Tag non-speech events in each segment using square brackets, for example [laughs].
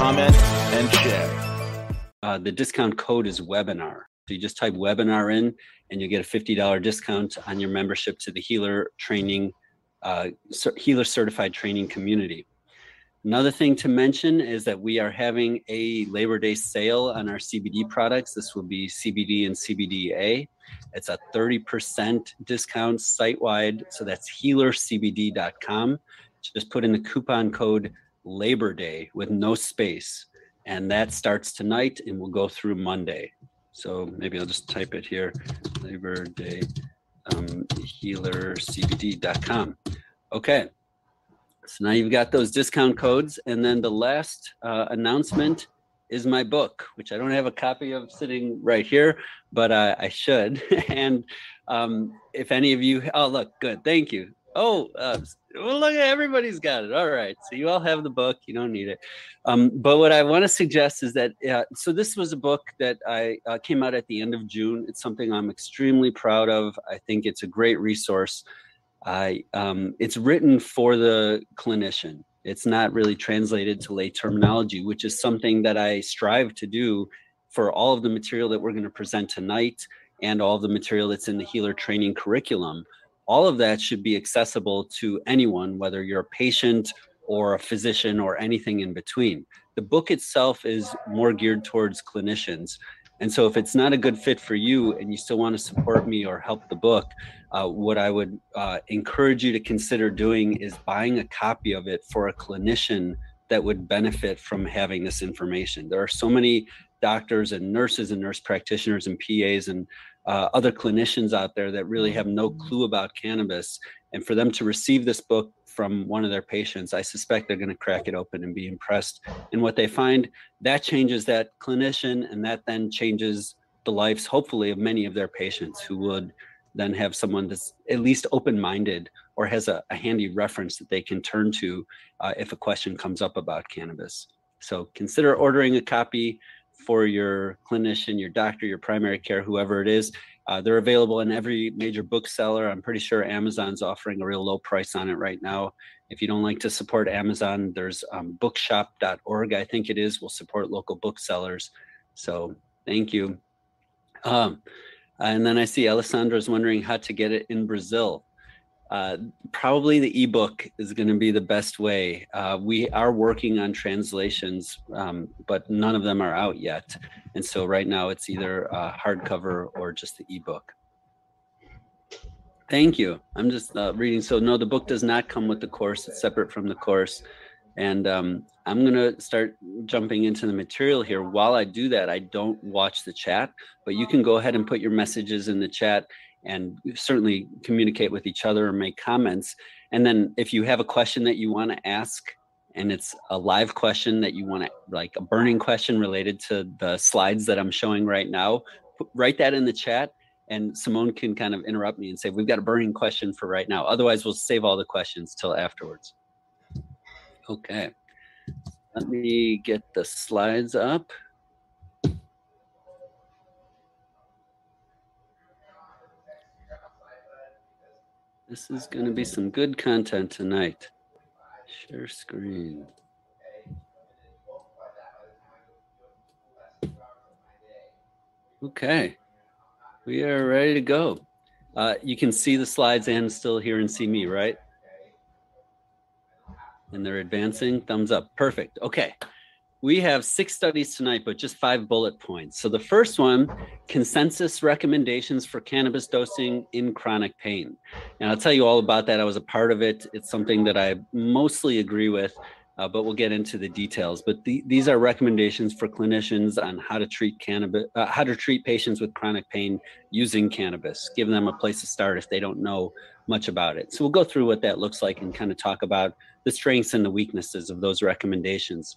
comment, and share. Uh, the discount code is webinar. So you just type webinar in and you get a $50 discount on your membership to the healer training, uh, healer certified training community. Another thing to mention is that we are having a Labor Day sale on our CBD products. This will be CBD and CBDA. It's a 30% discount site wide. So that's healercbd.com. Just put in the coupon code Labor Day with no space. And that starts tonight and will go through Monday. So maybe I'll just type it here Labor Day um, healercbd.com. Okay. So now you've got those discount codes. And then the last uh, announcement is my book, which I don't have a copy of sitting right here, but uh, I should. [laughs] and um, if any of you, oh, look, good. Thank you. Oh, uh, well, look, everybody's got it. All right. So you all have the book. You don't need it. Um, but what I want to suggest is that, uh, so this was a book that I uh, came out at the end of June. It's something I'm extremely proud of. I think it's a great resource. I, um, it's written for the clinician. It's not really translated to lay terminology, which is something that I strive to do for all of the material that we're going to present tonight and all the material that's in the healer training curriculum all of that should be accessible to anyone, whether you're a patient or a physician or anything in between. The book itself is more geared towards clinicians. And so, if it's not a good fit for you and you still want to support me or help the book, uh, what I would uh, encourage you to consider doing is buying a copy of it for a clinician that would benefit from having this information. There are so many doctors and nurses and nurse practitioners and PAs and uh, other clinicians out there that really have no clue about cannabis. And for them to receive this book from one of their patients, I suspect they're going to crack it open and be impressed. And what they find, that changes that clinician, and that then changes the lives, hopefully, of many of their patients who would then have someone that's at least open minded or has a, a, handy reference that they can turn to uh, if a question comes up about cannabis. So consider ordering a copy for your clinician, your doctor, your primary care, whoever it is. Uh, they're available in every major bookseller. I'm pretty sure Amazon's offering a real low price on it right now. If you don't like to support Amazon, there's um, bookshop.org, I think it is, will support local booksellers. So thank you. Um, and then I see Alessandra's wondering how to get it in Brazil. Uh, probably the ebook is going to be the best way. Uh, we are working on translations, um, but none of them are out yet. And so right now it's either uh, hardcover or just the ebook. Thank you. I'm just uh, reading. So no, the book does not come with the course. It's separate from the course. And um, I'm going to start jumping into the material here. While I do that, I don't watch the chat, but you can go ahead and put your messages in the chat and certainly communicate with each other or make comments. And then if you have a question that you want to ask, and it's a live question that you want to like a burning question related to the slides that I'm showing right now, write that in the chat and Simone can kind of interrupt me and say, we've got a burning question for right now. Otherwise, we'll save all the questions till afterwards. Okay. Let me get the slides up. This is going to be some good content tonight. Share screen. Okay, we are ready to go. Uh, you can see the slides and still hear and see me, right? And they're advancing. Thumbs up. Perfect. Okay we have six studies tonight, but just five bullet points. So the first one, consensus recommendations for cannabis dosing in chronic pain. And I'll tell you all about that. I was a part of it. It's something that I mostly agree with, uh, but we'll get into the details. But the, these are recommendations for clinicians on how to treat cannabis, uh, how to treat patients with chronic pain using cannabis, giving them a place to start if they don't know much about it. So we'll go through what that looks like and kind of talk about the strengths and the weaknesses of those recommendations.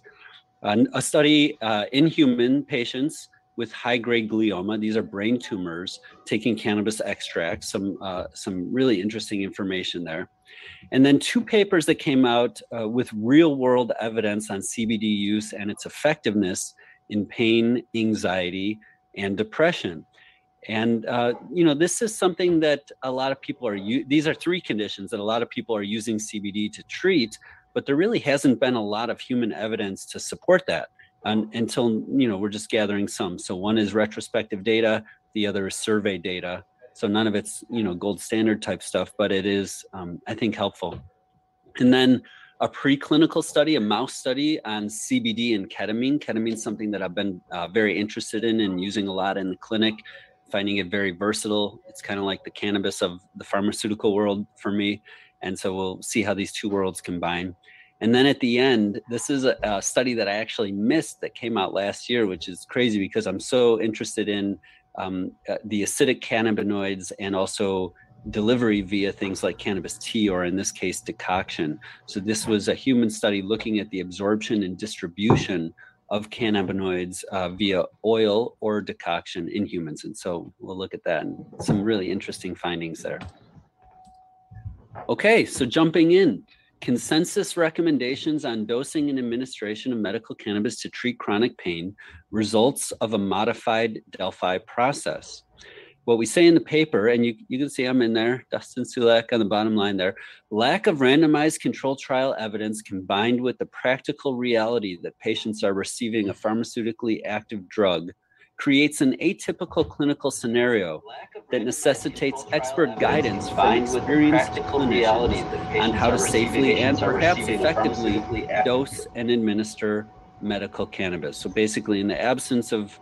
A study uh, in human patients with high-grade glioma. These are brain tumors taking cannabis extracts. Some uh, some really interesting information there, and then two papers that came out uh, with real-world evidence on CBD use and its effectiveness in pain, anxiety, and depression. And uh, you know, this is something that a lot of people are. These are three conditions that a lot of people are using CBD to treat, but there really hasn't been a lot of human evidence to support that until you know we're just gathering some. So one is retrospective data, the other is survey data. So none of it's you know gold standard type stuff, but it is um, I think helpful. And then a preclinical study, a mouse study on CBD and ketamine. Ketamine something that I've been uh, very interested in and using a lot in the clinic, finding it very versatile. It's kind of like the cannabis of the pharmaceutical world for me. And so we'll see how these two worlds combine. And then at the end, this is a, a, study that I actually missed that came out last year, which is crazy because I'm so interested in um, uh, the acidic cannabinoids and also delivery via things like cannabis tea or in this case decoction. So this was a human study looking at the absorption and distribution of cannabinoids uh, via oil or decoction in humans. And so we'll look at that and some really interesting findings there. Okay, so jumping in consensus recommendations on dosing and administration of medical cannabis to treat chronic pain, results of a modified Delphi process. What we say in the paper, and you, you can see I'm in there, Dustin Sulak on the bottom line there lack of randomized control trial evidence combined with the practical reality that patients are receiving a pharmaceutically active drug creates an atypical clinical scenario that necessitates expert guidance from experienced clinicians on how to safely and perhaps effectively dose and administer medical cannabis. So basically, in the absence of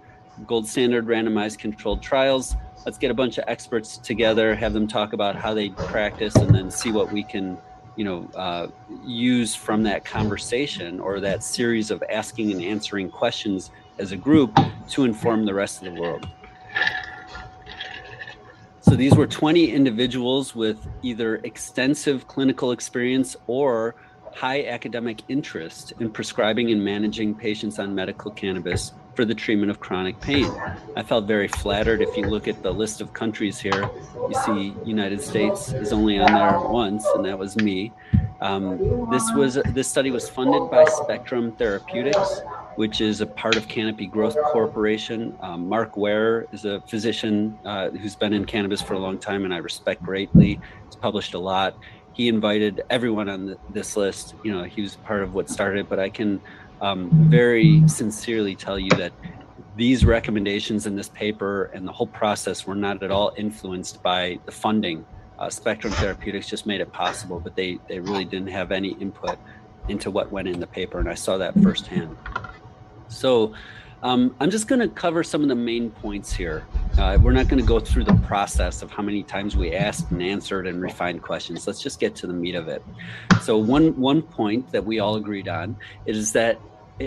gold standard randomized controlled trials, let's get a bunch of experts together, have them talk about how they practice, and then see what we can you know uh, use from that conversation or that series of asking and answering questions as a group to inform the rest of the world. So these were 20 individuals with either extensive clinical experience or high academic interest in prescribing and managing patients on medical cannabis for the treatment of chronic pain. I felt very flattered. If you look at the list of countries here, you see United States is only on there once, and that was me. Um, this was this study was funded by Spectrum Therapeutics, which is a part of Canopy Growth Corporation. Um, Mark Ware is a physician uh, who's been in cannabis for a long time, and I respect greatly. He's published a lot. He invited everyone on the, this list. You know, he was part of what started, but I can um, very sincerely tell you that these recommendations in this paper and the whole process were not at all influenced by the funding. Uh, Spectrum Therapeutics just made it possible, but they, they really didn't have any input into what went in the paper, and I saw that firsthand. So um, I'm just going to cover some of the main points here. Uh, we're not going to go through the process of how many times we asked and answered and refined questions. Let's just get to the meat of it. So one one point that we all agreed on is that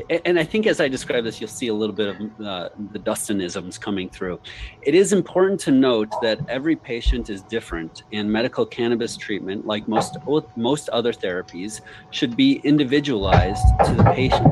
and I think as I describe this, you'll see a little bit of uh, the Dustinisms coming through. It is important to note that every patient is different, and medical cannabis treatment, like most most other therapies, should be individualized to the patient.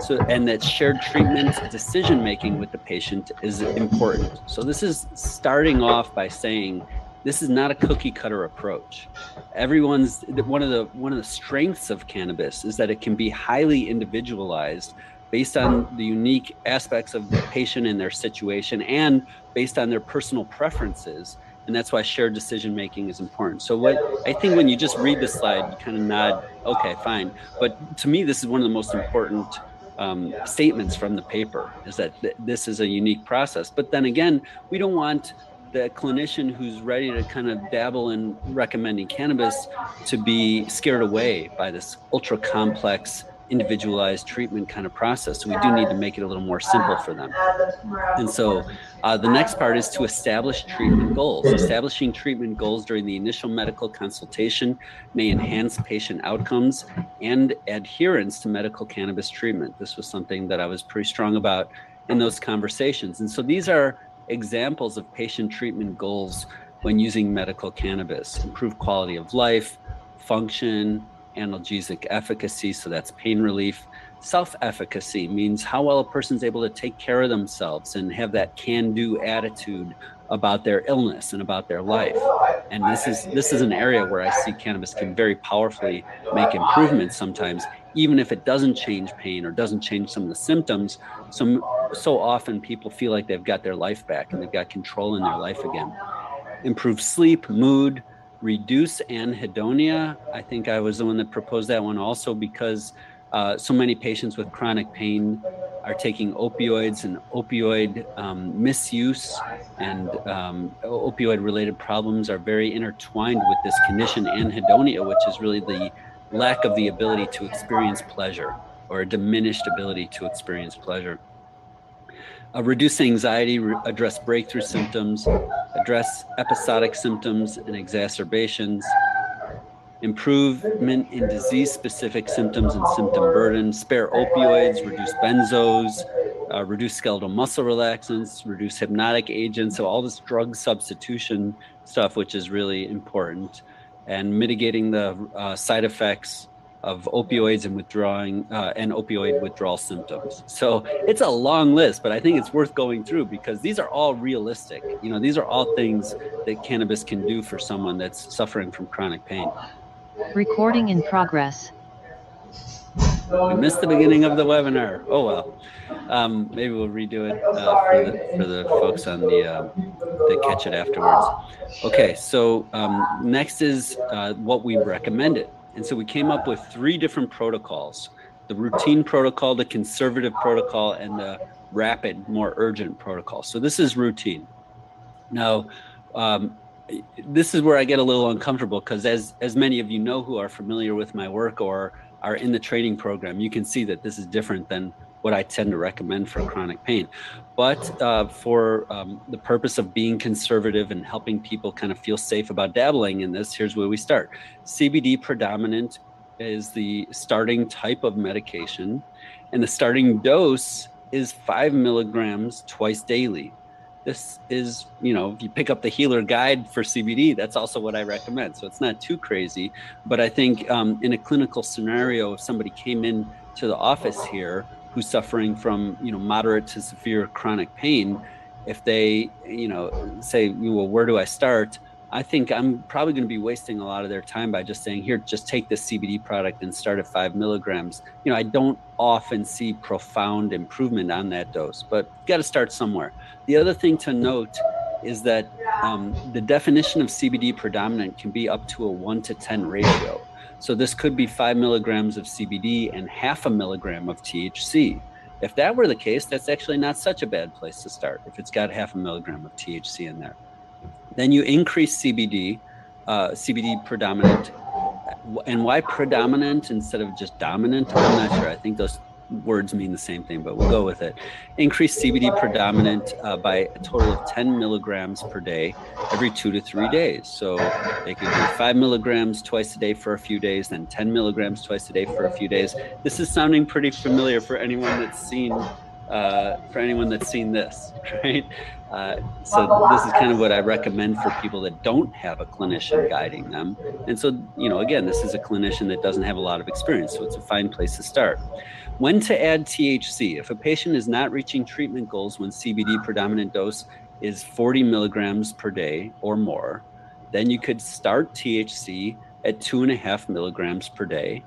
So, and that shared treatment decision making with the patient is important. So, this is starting off by saying this is not a cookie cutter approach. Everyone's one of the one of the strengths of cannabis is that it can be highly individualized based on the unique aspects of the patient and their situation and based on their personal preferences. And that's why shared decision making is important. So what i think when you just read the slide you kind of nod okay fine. But to me this is one of the most important um, statements from the paper is that th- this is a unique process. But then again we don't want the clinician who's ready to kind of dabble in recommending cannabis to be scared away by this ultra complex individualized treatment kind of process. So we do need to make it a little more simple for them. And so uh, the next part is to establish treatment goals. Establishing treatment goals during the initial medical consultation may enhance patient outcomes and adherence to medical cannabis treatment. This was something that I was pretty strong about in those conversations. And so these are examples of patient treatment goals when using medical cannabis improve quality of life, function, analgesic efficacy, so that's pain relief, self efficacy means how well a person's able to take care of themselves and have that can do attitude about their illness and about their life. And this is this is an area where I see cannabis can very powerfully make improvements sometimes, even if it doesn't change pain or doesn't change some of the symptoms. So so often people feel like they've got their life back and they've got control in their life again. Improve sleep, mood, reduce anhedonia. I think I was the one that proposed that one also because uh, so many patients with chronic pain are taking opioids and opioid um, misuse and um, opioid related problems are very intertwined with this condition anhedonia which is really the lack of the ability to experience pleasure or a diminished ability to experience pleasure uh, reduce anxiety re- address breakthrough symptoms address episodic symptoms and exacerbations improvement in disease specific symptoms and symptom burden, spare opioids, reduce benzos, uh, reduce skeletal muscle relaxants, reduce hypnotic agents. So, all this drug substitution stuff, which is really important, and mitigating the uh, side effects of opioids and withdrawing uh, and opioid withdrawal symptoms. So it's a long list, but I think it's worth going through because these are all realistic. You know, these are all things that cannabis can do for someone that's suffering from chronic pain. Recording in progress. We missed the beginning of the webinar. Oh well. Um, maybe we'll redo it uh, for, the, for the folks on the uh, that catch it afterwards. Okay, so um, next is uh, what we recommended, and so we came up with three different protocols: the routine protocol, the conservative protocol, and the rapid, more urgent protocol. So this is routine. Now, um, this is where I get a little uncomfortable because as as many of you know who are familiar with my work or are in the training program, you can see that this is different than what I tend to recommend for chronic pain. But uh, for um, the purpose of being conservative and helping people kind of feel safe about dabbling in this, here's where we start. CBD predominant is the starting type of medication, and the starting dose is five milligrams twice daily this is, you know, if you pick up the healer guide for CBD, that's also what I recommend. So it's not too crazy. But I think um, in a clinical scenario, if somebody came in to the office here who's suffering from, you know, moderate to severe chronic pain, if they, you know, say, well, where do I start? I think I'm probably going to be wasting a lot of their time by just saying, here, just take this CBD product and start at five milligrams. You know, I don't often see profound improvement on that dose, but you got to start somewhere. The other thing to note is that um, the definition of CBD predominant can be up to a one to 10 ratio. So this could be five milligrams of CBD and half a milligram of THC. If that were the case, that's actually not such a bad place to start if it's got half a milligram of THC in there. Then you increase CBD, uh, CBD predominant. And why predominant instead of just dominant? I'm not sure. I think those words mean the same thing, but we'll go with it. Increase CBD predominant uh, by a total of 10 milligrams per day every two to three days. So they can do five milligrams twice a day for a few days, then 10 milligrams twice a day for a few days. This is sounding pretty familiar for anyone that's seen uh, for anyone that's seen this, [laughs] right? Uh, so this is kind of what I recommend for people that don't have a clinician guiding them. And so, you know, again, this is a clinician that doesn't have a lot of experience, so it's a fine place to start. When to add THC? If a patient is not reaching treatment goals when CBD predominant dose is 40 milligrams per day or more, then you could start THC at two and a half milligrams per day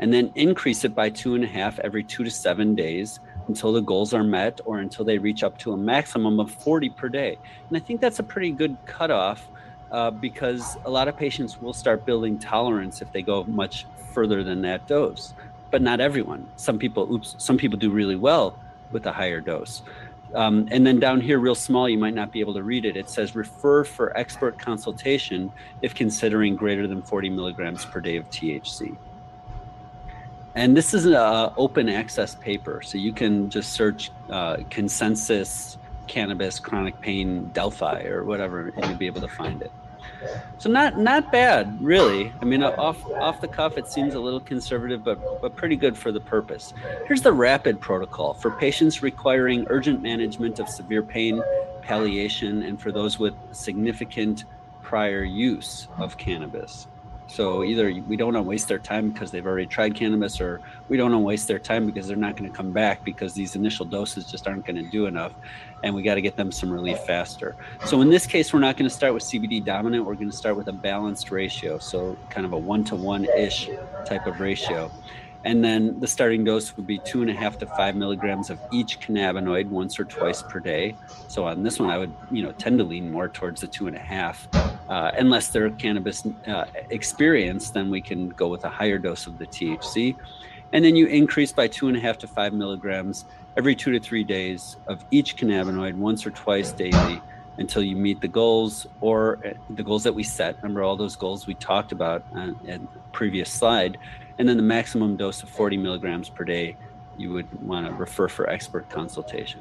and then increase it by two and a half every two to seven days until the goals are met or until they reach up to a maximum of 40 per day. And I think that's a pretty good cutoff uh, because a lot of patients will start building tolerance if they go much further than that dose. But not everyone. Some people, oops, some people do really well with a higher dose. Um, and then down here, real small, you might not be able to read it. It says refer for expert consultation if considering greater than 40 milligrams per day of THC. And this is an open access paper, so you can just search uh, consensus cannabis chronic pain Delphi or whatever, and you'll be able to find it. So not not bad, really. I mean, off off the cuff, it seems a little conservative, but but pretty good for the purpose. Here's the rapid protocol for patients requiring urgent management of severe pain, palliation, and for those with significant prior use of cannabis. So either we don't want to waste their time because they've already tried cannabis, or we don't want to waste their time because they're not going to come back because these initial doses just aren't going to do enough, and we got to get them some relief faster. So in this case, we're not going to start with CBD dominant. We're going to start with a balanced ratio, so kind of a one to one ish type of ratio. And then the starting dose would be two and a half to five milligrams of each cannabinoid once or twice per day. So on this one, I would, you know, tend to lean more towards the two and a half. Uh, unless they're cannabis uh, experienced, then we can go with a higher dose of the THC. And then you increase by two and a half to five milligrams every two to three days of each cannabinoid once or twice daily until you meet the goals or uh, the goals that we set. Remember all those goals we talked about uh, in previous slide and then the maximum dose of 40 milligrams per day, you would want to refer for expert consultation.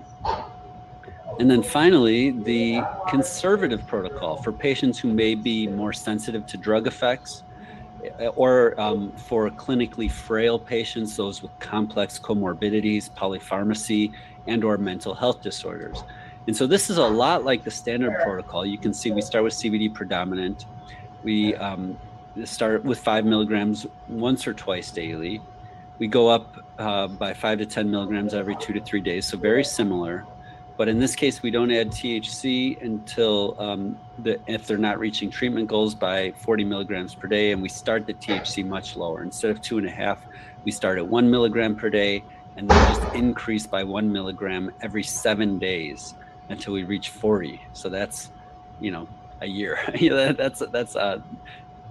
And then finally, the conservative protocol for patients who may be more sensitive to drug effects eh, or um, for clinically frail patients, those with complex comorbidities, polypharmacy, and or mental health disorders. And so this is a lot like the standard protocol. You can see we start with CBD predominant. We um, start with five milligrams once or twice daily. We go up uh, by five to 10 milligrams every two to three days, so very similar. But in this case, we don't add THC until um, the, if they're not reaching treatment goals by 40 milligrams per day, and we start the THC much lower. Instead of two and a half, we start at one milligram per day, and then just increase by one milligram every seven days until we reach 40. So that's, you know, a year. [laughs] that's that's uh,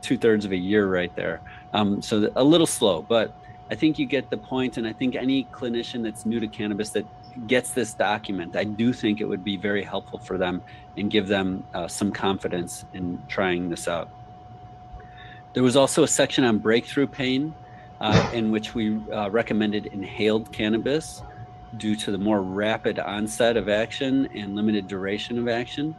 two thirds of a year right there. Um, so a little slow, but I think you get the point. And I think any clinician that's new to cannabis that gets this document, I do think it would be very helpful for them and give them uh, some confidence in trying this out. There was also a section on breakthrough pain uh, in which we uh, recommended inhaled cannabis due to the more rapid onset of action and limited duration of action.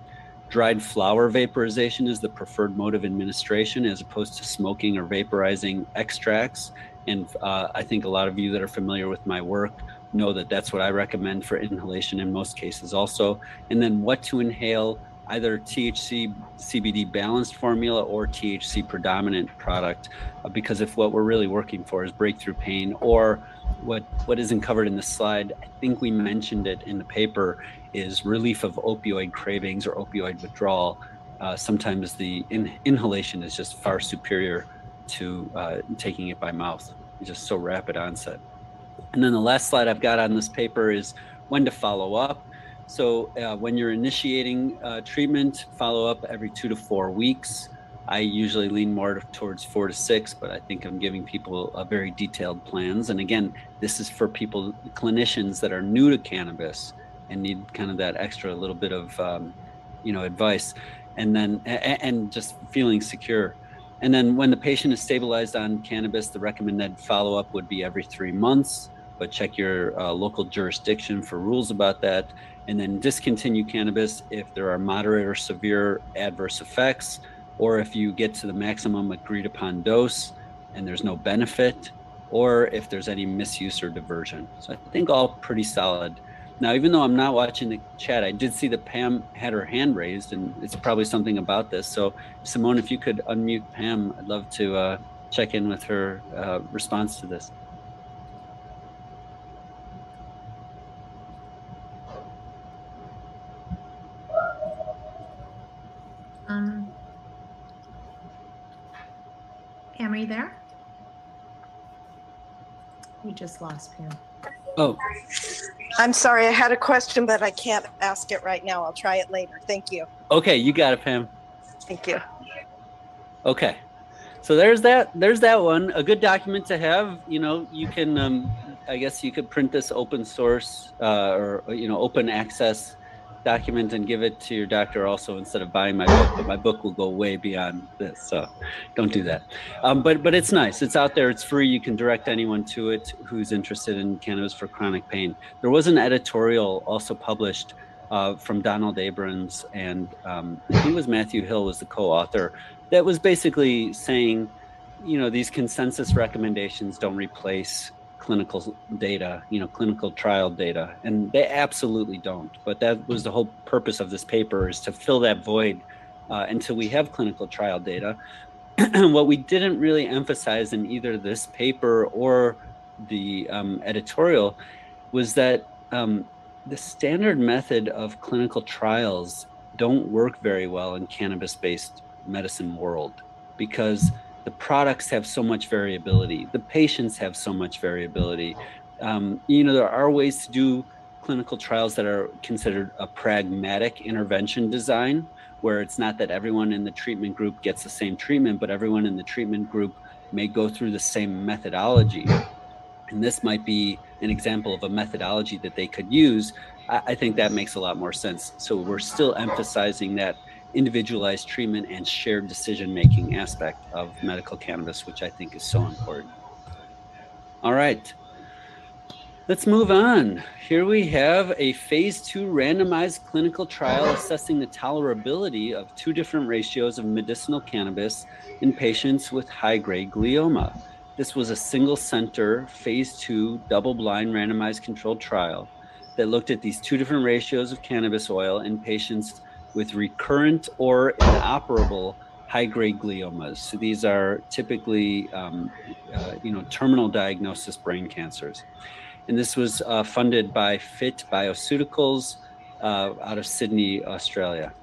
Dried flower vaporization is the preferred mode of administration as opposed to smoking or vaporizing extracts. And uh, I think a lot of you that are familiar with my work know that that's what I recommend for inhalation in most cases, also. And then what to inhale either THC CBD balanced formula or THC predominant product, uh, because if what we're really working for is breakthrough pain or what what isn't covered in this slide, I think we mentioned it in the paper, is relief of opioid cravings or opioid withdrawal. Uh, sometimes the in, inhalation is just far superior to uh, taking it by mouth. Just so rapid onset. And then the last slide I've got on this paper is when to follow up. So uh, when you're initiating uh, treatment, follow up every two to four weeks. I usually lean more towards four to six, but I think I'm giving people very detailed plans. And again, this is for people, clinicians that are new to cannabis and need kind of that extra little bit of um, you know advice and then and just feeling secure and then when the patient is stabilized on cannabis the recommended follow-up would be every three months but check your uh, local jurisdiction for rules about that and then discontinue cannabis if there are moderate or severe adverse effects or if you get to the maximum agreed upon dose and there's no benefit or if there's any misuse or diversion so i think all pretty solid now, even though I'm not watching the chat, I did see that Pam had her hand raised, and it's probably something about this. So, Simone, if you could unmute Pam, I'd love to uh, check in with her uh, response to this. Um, Pam, are you there? We just lost Pam. Oh, I'm sorry, I had a question, but I can't ask it right now. I'll try it later. Thank you. okay, you got it, Pam. Thank you. Okay, so there's that. There's that one. A good document to have. You know, you can. Um, I guess you could print this open source uh, or you know open access document and give it to your doctor also instead of buying my book but my book will go way beyond this so don't do that. Um, but but it's nice. It's out there. It's free. You can direct anyone to it who's interested in cannabis for chronic pain. There was an editorial also published uh, from donald abrams and um, i think it was matthew hill was the co-author that was basically saying you know these consensus recommendations don't replace clinical data, you know, clinical trial data, and they absolutely don't. But that was the whole purpose of this paper is to fill that void uh, until we have clinical trial data. [clears throat] what we didn't really emphasize in either this paper or the um, editorial was that um, the standard method of clinical trials don't work very well in cannabis-based medicine world because the products have so much variability the patients have so much variability. Um, you know there are ways to do clinical trials that are considered a pragmatic intervention design where it's not that everyone in the treatment group gets the same treatment but everyone in the treatment group may go through the same methodology. And this might be an example of a methodology that they could use. I, I think that makes a lot more sense. So we're still emphasizing that individualized treatment and shared decision making aspect of medical cannabis, which I think is so important. All right, let's move on. Here we have a phase two randomized clinical trial assessing the tolerability of two different ratios of medicinal cannabis in patients with high grade glioma. This was a single center phase two double blind randomized controlled trial that looked at these two different ratios of cannabis oil in patients with recurrent or inoperable high-grade gliomas. So these are typically, um, uh, you know, terminal diagnosis brain cancers. And this was uh, funded by Fit Bioceuticals uh, out of Sydney, Australia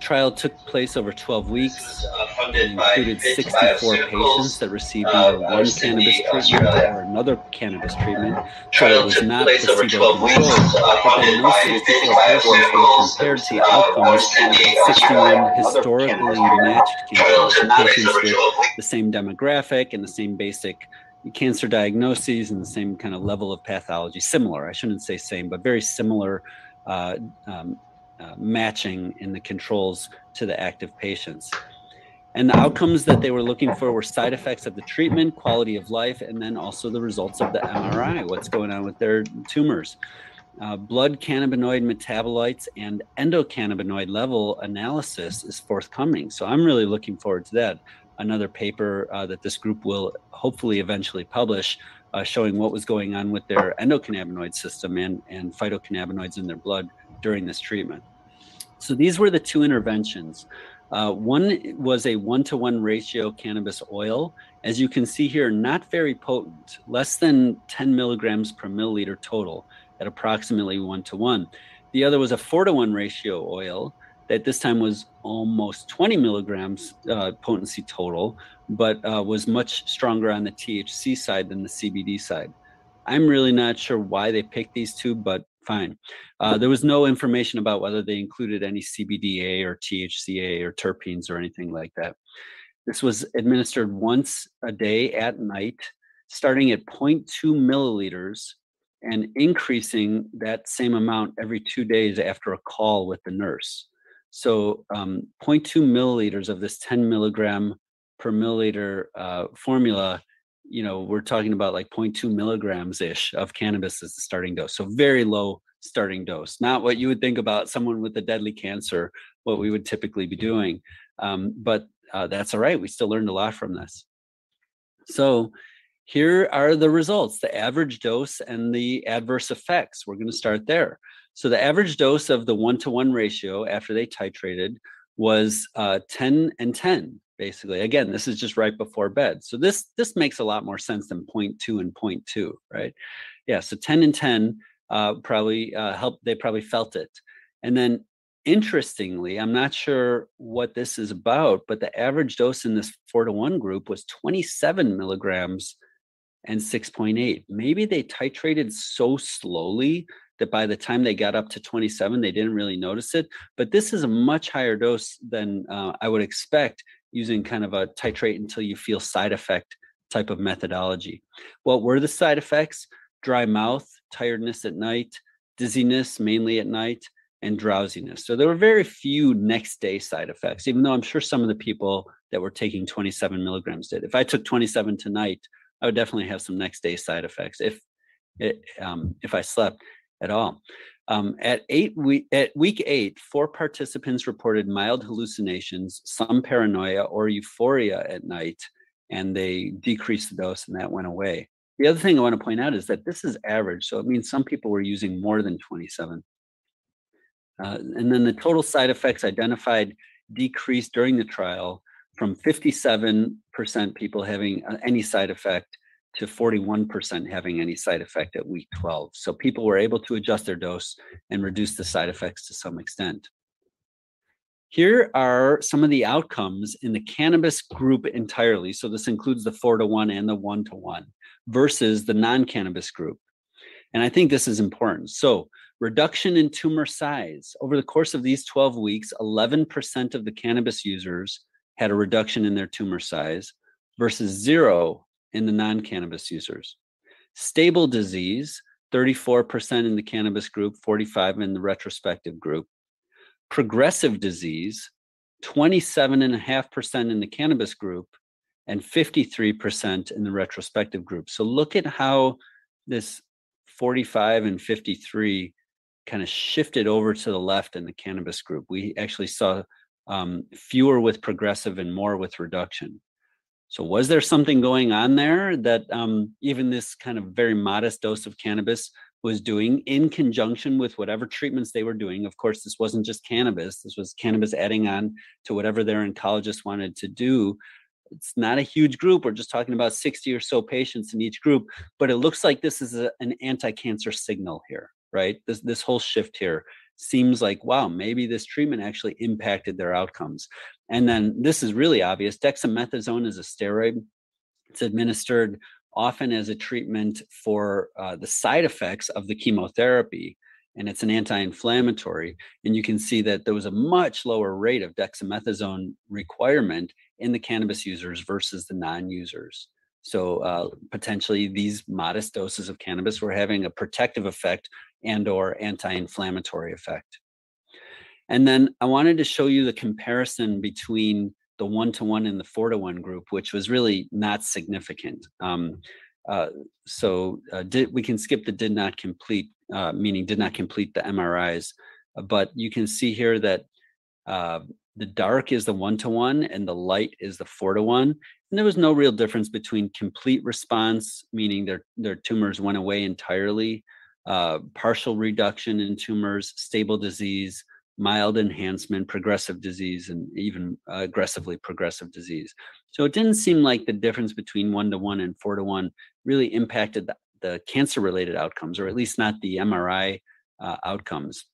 trial took place over 12 weeks and included 64 patients that received either one cannabis treatment or another cannabis treatment. So it was not placebo controlled. But then those 64 patients were compared to the outcomes of 61 historically matched patients with the same demographic and the same basic cancer diagnoses and the same kind of level of pathology. Similar, I shouldn't say same, but very similar uh, um, uh, matching in the controls to the active patients. And the outcomes that they were looking for were side effects of the treatment, quality of life, and then also the results of the MRI, what's going on with their tumors. Uh, blood cannabinoid metabolites and endocannabinoid level analysis is forthcoming. So I'm really looking forward to that. Another paper uh, that this group will hopefully eventually publish uh, showing what was going on with their endocannabinoid system and, and phytocannabinoids in their blood during this treatment. So these were the two interventions. Uh, one was a one to one ratio cannabis oil. As you can see here, not very potent, less than 10 milligrams per milliliter total at approximately one to one. The other was a four to one ratio oil that this time was almost 20 milligrams uh, potency total, but uh, was much stronger on the THC side than the CBD side. I'm really not sure why they picked these two, but fine. Uh, there was no information about whether they included any CBDA or THCA or terpenes or anything like that. This was administered once a day at night, starting at 0.2 milliliters and increasing that same amount every two days after a call with the nurse. So, um, 0.2 milliliters of this 10 milligram per milliliter uh, formula you know, we're talking about like 0.2 milligrams ish of cannabis as the starting dose. So very low starting dose, not what you would think about someone with a deadly cancer, what we would typically be doing. Um, but uh, that's all right. We still learned a lot from this. So here are the results the average dose and the adverse effects. We're going to start there. So the average dose of the one to one ratio after they titrated was uh, 10 and 10 basically. Again this is just right before bed. So this this makes a lot more sense than two and two right? Yeah so 10 and 10 uh, probably uh, helped they probably felt it. And then interestingly i'm not sure what this is about but the average dose in this 4 to 1 group was 27 milligrams and 6.8 maybe they titrated so slowly that by the time they got up to 27 they didn't really notice it but this is a much higher dose than uh, i would expect using kind of a titrate until you feel side effect type of methodology. What were the side effects? Dry mouth, tiredness at night, dizziness mainly at night, and drowsiness. So there were very few next day side effects, even though I'm sure some of the people that were taking 27 milligrams did. If I took 27 tonight, I would definitely have some next day side effects if it, um, if I slept at all. Um, at eight week, at week eight, four participants reported mild hallucinations, some paranoia or euphoria at night, and they decreased the dose, and that went away. The other thing I want to point out is that this is average, so it means some people were using more than 27. Uh, and then the total side effects identified decreased during the trial from 57% people having uh, any side effect to 41% having any side effect at week 12. So people were able to adjust their dose and reduce the side effects to some extent. Here are some of the outcomes in the cannabis group entirely. So this includes the four to one and the one to one versus the non cannabis group. And I think this is important. So, reduction in tumor size. Over the course of these 12 weeks, 11% of the cannabis users had a reduction in their tumor size versus zero in the non cannabis users. Stable disease, 34% in the cannabis group, 45 in the retrospective group. Progressive disease, 27.5% in the cannabis group and 53% in the retrospective group. So look at how this 45 and 53 kind of shifted over to the left in the cannabis group. We actually saw um, fewer with progressive and more with reduction. So, was there something going on there that um, even this kind of very modest dose of cannabis was doing in conjunction with whatever treatments they were doing? Of course, this wasn't just cannabis, this was cannabis adding on to whatever their oncologist wanted to do. It's not a huge group. We're just talking about 60 or so patients in each group, but it looks like this is a, an anti cancer signal here, right? This, this whole shift here seems like, wow, maybe this treatment actually impacted their outcomes. And then this is really obvious dexamethasone is a steroid, it's administered often as a treatment for uh, the side effects of the chemotherapy. And it's an anti inflammatory. And you can see that there was a much lower rate of dexamethasone requirement in the cannabis users versus the non users. So uh, potentially these modest doses of cannabis were having a protective effect and or anti-inflammatory effect. And then I wanted to show you the comparison between the one-to-one and the four-to-one group, which was really not significant. Um, uh, so uh, did, we can skip the did not complete, uh, meaning did not complete the MRIs, but you can see here that uh, the dark is the one-to-one and the light is the four-to-one. And there was no real difference between complete response, meaning their, their tumors went away entirely, uh, partial reduction in tumors, stable disease, mild enhancement, progressive disease, and even aggressively progressive disease. So it didn't seem like the difference between one to one and four to one really impacted the, the cancer related outcomes, or at least not the MRI uh, outcomes.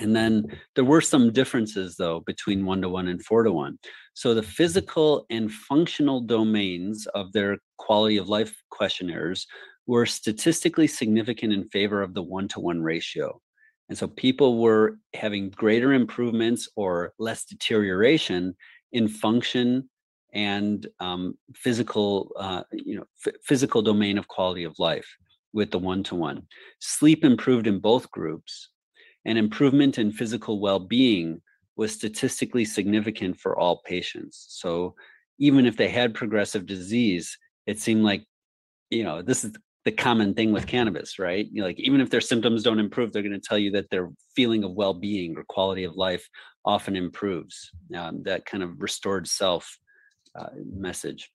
And then there were some differences, though, between one to one and four to one. So the physical and functional domains of their quality of life questionnaires were statistically significant in favor of the one to one ratio. And so people were having greater improvements or less deterioration in function and um, physical, uh, you know, f- physical domain of quality of life with the one to one. Sleep improved in both groups, and improvement in physical well being was statistically significant for all patients. So even if they had progressive disease, it seemed like, you know, this is the common thing with cannabis, right? You know, like even if their symptoms don't improve, they're going to tell you that their feeling of well-being or quality of life often improves. Um, that kind of restored self uh, message.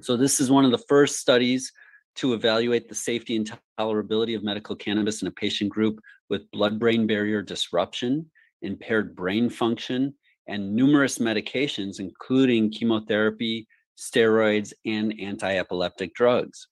So this is one of the first studies to evaluate the safety and tolerability of medical cannabis in a patient group with blood-brain barrier disruption, impaired brain function, and numerous medications, including chemotherapy, steroids, and anti-epileptic drugs.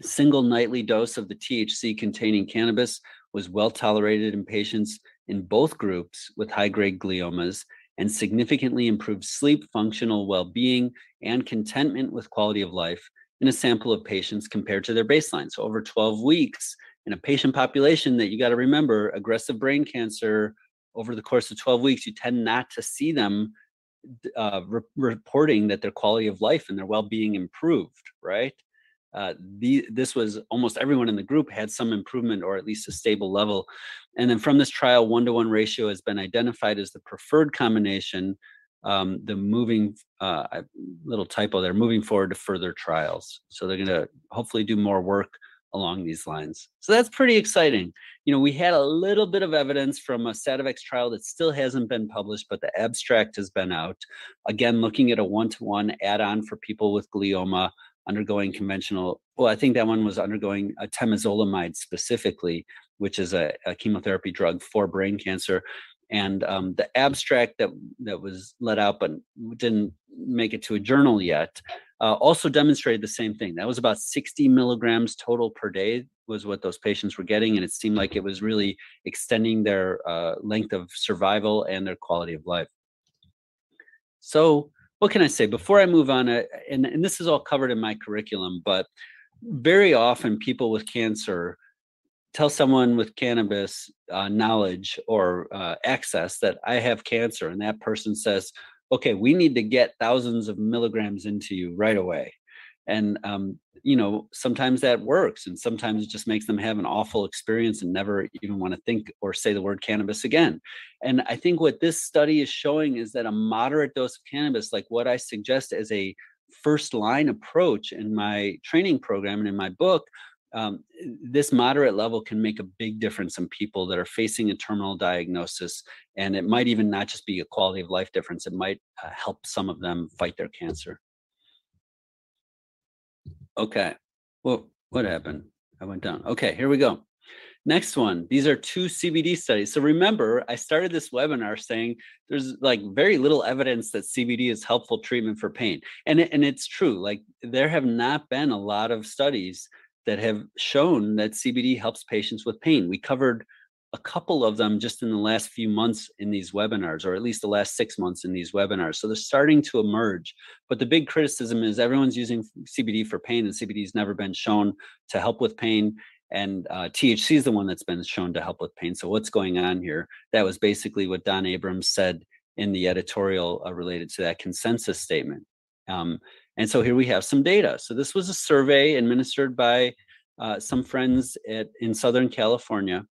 Single nightly dose of the THC containing cannabis was well tolerated in patients in both groups with high grade gliomas and significantly improved sleep, functional well being, and contentment with quality of life in a sample of patients compared to their baseline. So, over 12 weeks in a patient population that you got to remember aggressive brain cancer over the course of 12 weeks, you tend not to see them uh, re- reporting that their quality of life and their well being improved, right? uh, the, this was almost everyone in the group had some improvement or at least a stable level. And then from this trial, one to one ratio has been identified as the preferred combination. Um, the moving uh, little typo there, moving forward to further trials. So they're going to hopefully do more work along these lines. So that's pretty exciting. You know, we had a little bit of evidence from a Sativex trial that still hasn't been published, but the abstract has been out. Again, looking at a one to one add on for people with glioma undergoing conventional well i think that one was undergoing a temozolomide specifically which is a, a chemotherapy drug for brain cancer And um, the abstract that that was let out but didn't make it to a journal yet uh, also demonstrated the same thing. That was about 60 milligrams total per day was what those patients were getting, and it seemed like it was really extending their uh, length of survival and their quality of life. So, what can I say before I move on? Uh, and, and this is all covered in my curriculum, but very often people with cancer tell someone with cannabis uh, knowledge or uh, access that I have cancer, and that person says, okay, we need to get thousands of milligrams into you right away. And, um, you know, sometimes that works, and sometimes it just makes them have an awful experience and never even want to think or say the word cannabis again. And I think what this study is showing is that a moderate dose of cannabis, like what I suggest as a first line approach in my training program and in my book, um, this moderate level can make a big difference in people that are facing a terminal diagnosis. And it might even not just be a quality of life difference, it might uh, help some of them fight their cancer. Okay. Well, what happened? I went down. Okay, here we go. Next one. These are two CBD studies. So remember, I started this webinar saying there's like very little evidence that CBD is helpful treatment for pain. And, and it's true. Like there have not been a lot of studies that have shown that CBD helps patients with pain. We covered a couple of them just in the last few months in these webinars, or at least the last six months in these webinars. So they're starting to emerge. But the big criticism is everyone's using CBD for pain, and CBD has never been shown to help with pain. And uh, THC is the one that's been shown to help with pain. So what's going on here? That was basically what Don Abrams said in the editorial uh, related to that consensus statement. Um, and so here we have some data. So this was a survey administered by uh, some friends at, in Southern California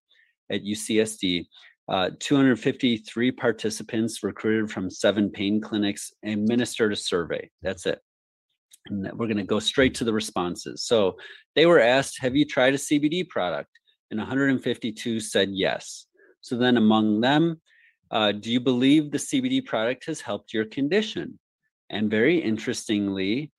at UCSD. Uh, 253 participants recruited from seven pain clinics administered a survey. That's it. And we're going to go straight to the responses. So they were asked, Have you tried a CBD product? And 152 said yes. So then among them, uh, do you believe the CBD product has helped your condition? And very interestingly,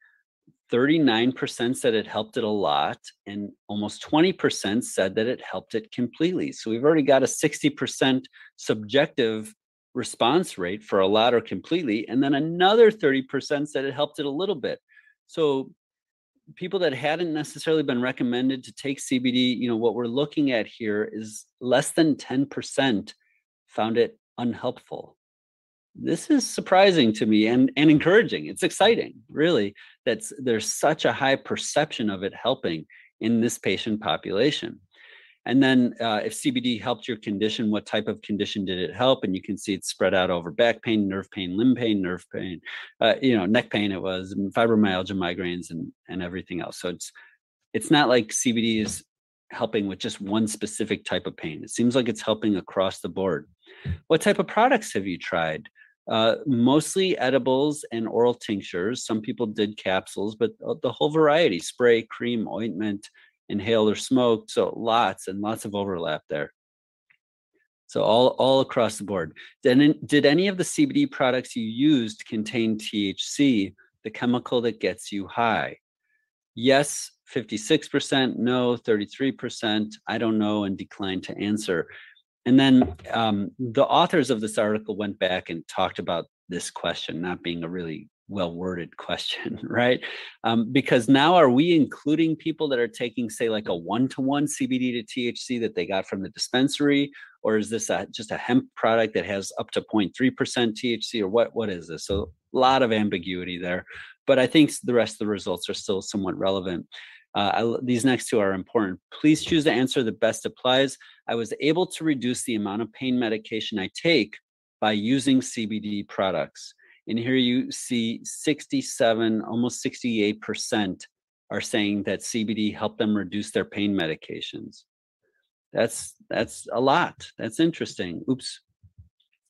39% said it helped it a lot, and almost 20% said that it helped it completely. So we've already got a 60% subjective response rate for a lot or completely. And then another 30% said it helped it a little bit. So people that hadn't necessarily been recommended to take CBD, you know, what we're looking at here is less than 10% found it unhelpful this is surprising to me and, and encouraging. It's exciting, really, that there's such a high perception of it helping in this patient population. And then, uh, if CBD helped your condition, what type of condition did it help? And you can see it's spread out over back pain, nerve pain, limb pain, nerve pain, uh, you know, neck pain. It was fibromyalgia, migraines, and and everything else. So it's it's not like CBD is helping with just one specific type of pain. It seems like it's helping across the board. What type of products have you tried? Uh, mostly edibles and oral tinctures. Some people did capsules, but the whole variety spray, cream, ointment, inhaled or smoked. So lots and lots of overlap there. So all, all across the board. Then did any of the CBD products you used contain THC, the chemical that gets you high? Yes, 56%, no, 33%, I don't know, and declined to answer. And then um, the authors of this article went back and talked about this question not being a really well worded [laughs] question, right? Um, because now are we including people that are taking, say, like a one to one CBD to THC that they got from the dispensary, or is this a, just a hemp product that has up to 0.3% THC, or what? What is this? So a lot of ambiguity there, but I think the rest of the results are still somewhat relevant. Uh, I, these next two are important. Please choose the answer that best applies. I was able to reduce the amount of pain medication I take by using CBD products. And here you see 67, almost 68% are saying that CBD helped them reduce their pain medications. That's that's a lot. That's interesting. Oops.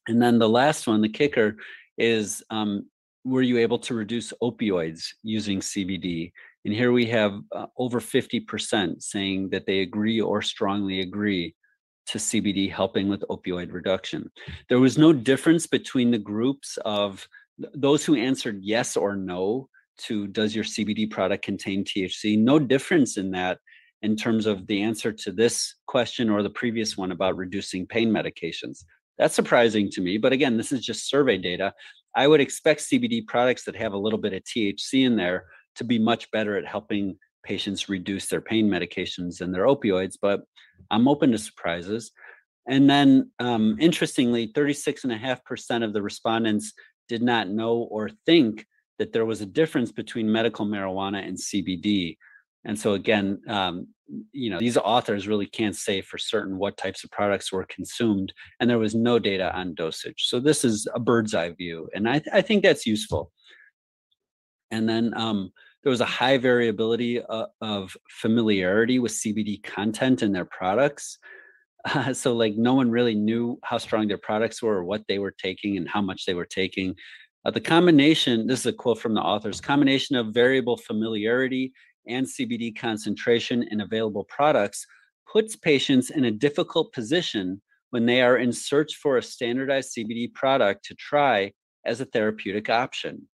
And then the last one, the kicker, is um, were you able to reduce opioids using CBD? And here we have uh, over 50% saying that they agree or strongly agree to CBD helping with opioid reduction. There was no difference between the groups of those who answered yes or no to does your CBD product contain THC? No difference in that in terms of the answer to this question or the previous one about reducing pain medications. That's surprising to me. But again, this is just survey data. I would expect CBD products that have a little bit of THC in there to be much better at helping patients reduce their pain medications and their opioids, but I'm open to surprises. And then, um, interestingly, 36.5% of the respondents did not know or think that there was a difference between medical marijuana and CBD. And so, again, um, you know, these authors really can't say for certain what types of products were consumed, and there was no data on dosage. So, this is a bird's eye view, and I, th- I think that's useful. And then, um, there was a high variability uh, of familiarity with CBD content in their products. Uh, [laughs] so, like, no one really knew how strong their products were or what they were taking and how much they were taking. Uh, the combination, this is a quote from the authors combination of variable familiarity and CBD concentration in available products puts patients in a difficult position when they are in search for a standardized CBD product to try as a therapeutic option.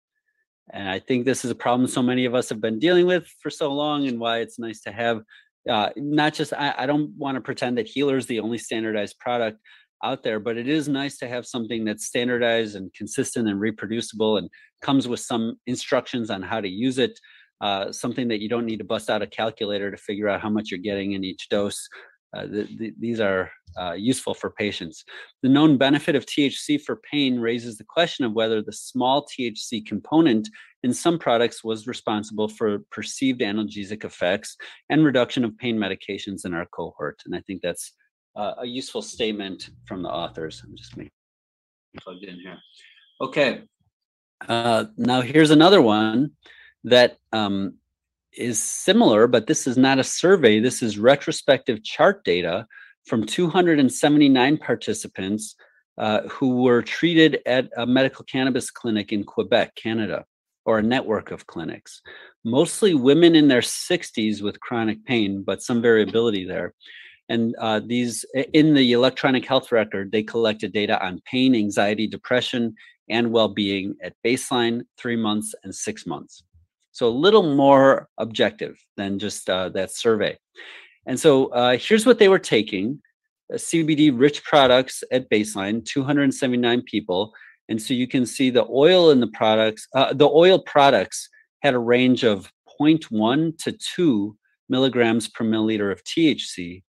And I think this is a problem so many of us have been dealing with for so long, and why it's nice to have uh, not just, I, I don't want to pretend that Healer is the only standardized product out there, but it is nice to have something that's standardized and consistent and reproducible and comes with some instructions on how to use it. Uh, something that you don't need to bust out a calculator to figure out how much you're getting in each dose. Uh, the, the, these are uh, useful for patients. The known benefit of THC for pain raises the question of whether the small THC component in some products was responsible for perceived analgesic effects and reduction of pain medications in our cohort. And I think that's uh, a useful statement from the authors. I'm just making plugged in here. Okay. Uh, now here's another one that um, is similar, but this is not a survey. This is retrospective chart data from 279 participants uh, who were treated at a medical cannabis clinic in Quebec, Canada, or a network of clinics. Mostly women in their 60s with chronic pain, but some variability there. And uh, these, in the electronic health record, they collected data on pain, anxiety, depression, and well being at baseline, three months, and six months. So a little more objective than just uh, that survey. And so uh, here's what they were taking uh, CBD rich products at baseline, 279 people. And so you can see the oil in the products, uh, the oil products had a range of 0.1 to 2 milligrams per milliliter of THC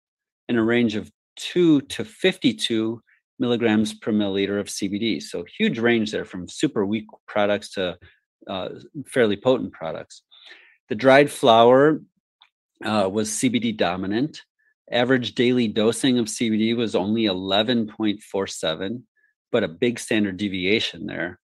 and a range of 2 to 52 milligrams per milliliter of CBD. So huge range there from super weak products to uh, fairly potent products. The dried flower uh, was CBD dominant. Average daily dosing of CBD was only 11.47, but a big standard deviation there.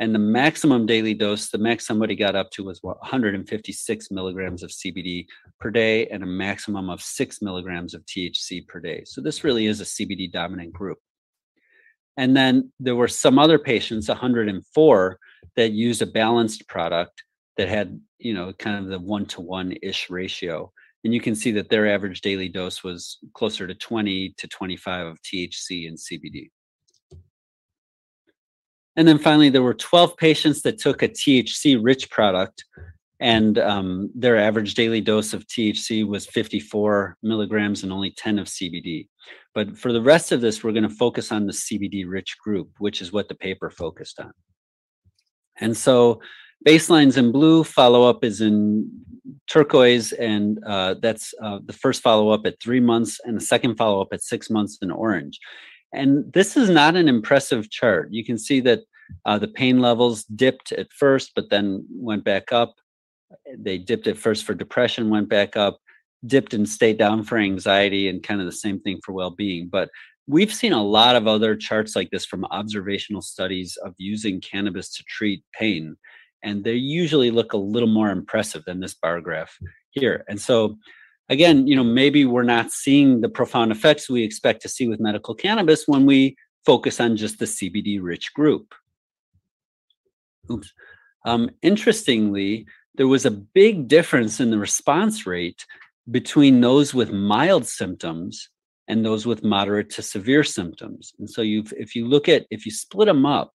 And the maximum daily dose, the max somebody got up to was 156 milligrams of CBD per day and a maximum of six milligrams of THC per day. So this really is a CBD dominant group. And then there were some other patients, 104, that used a balanced product that had, you know, kind of the one to one ish ratio. And you can see that their average daily dose was closer to 20 to 25 of THC and CBD. And then finally, there were 12 patients that took a THC rich product, and um, their average daily dose of THC was 54 milligrams and only 10 of CBD. But for the rest of this, we're going to focus on the CBD rich group, which is what the paper focused on. And so baselines in blue, follow up is in turquoise, and uh, that's uh, the first follow up at three months and the second follow up at six months in orange. And this is not an impressive chart. You can see that uh, the pain levels dipped at first, but then went back up. They dipped at first for depression, went back up, dipped and stayed down for anxiety, and kind of the same thing for well being. But we've seen a lot of other charts like this from observational studies of using cannabis to treat pain and they usually look a little more impressive than this bar graph here. And so again you know maybe we're not seeing the profound effects we expect to see with medical cannabis when we focus on just the cbd rich group. Oops. Um, interestingly there was a big difference in the response rate between those with mild symptoms and those with moderate to severe symptoms. And so you if you look at if you split them up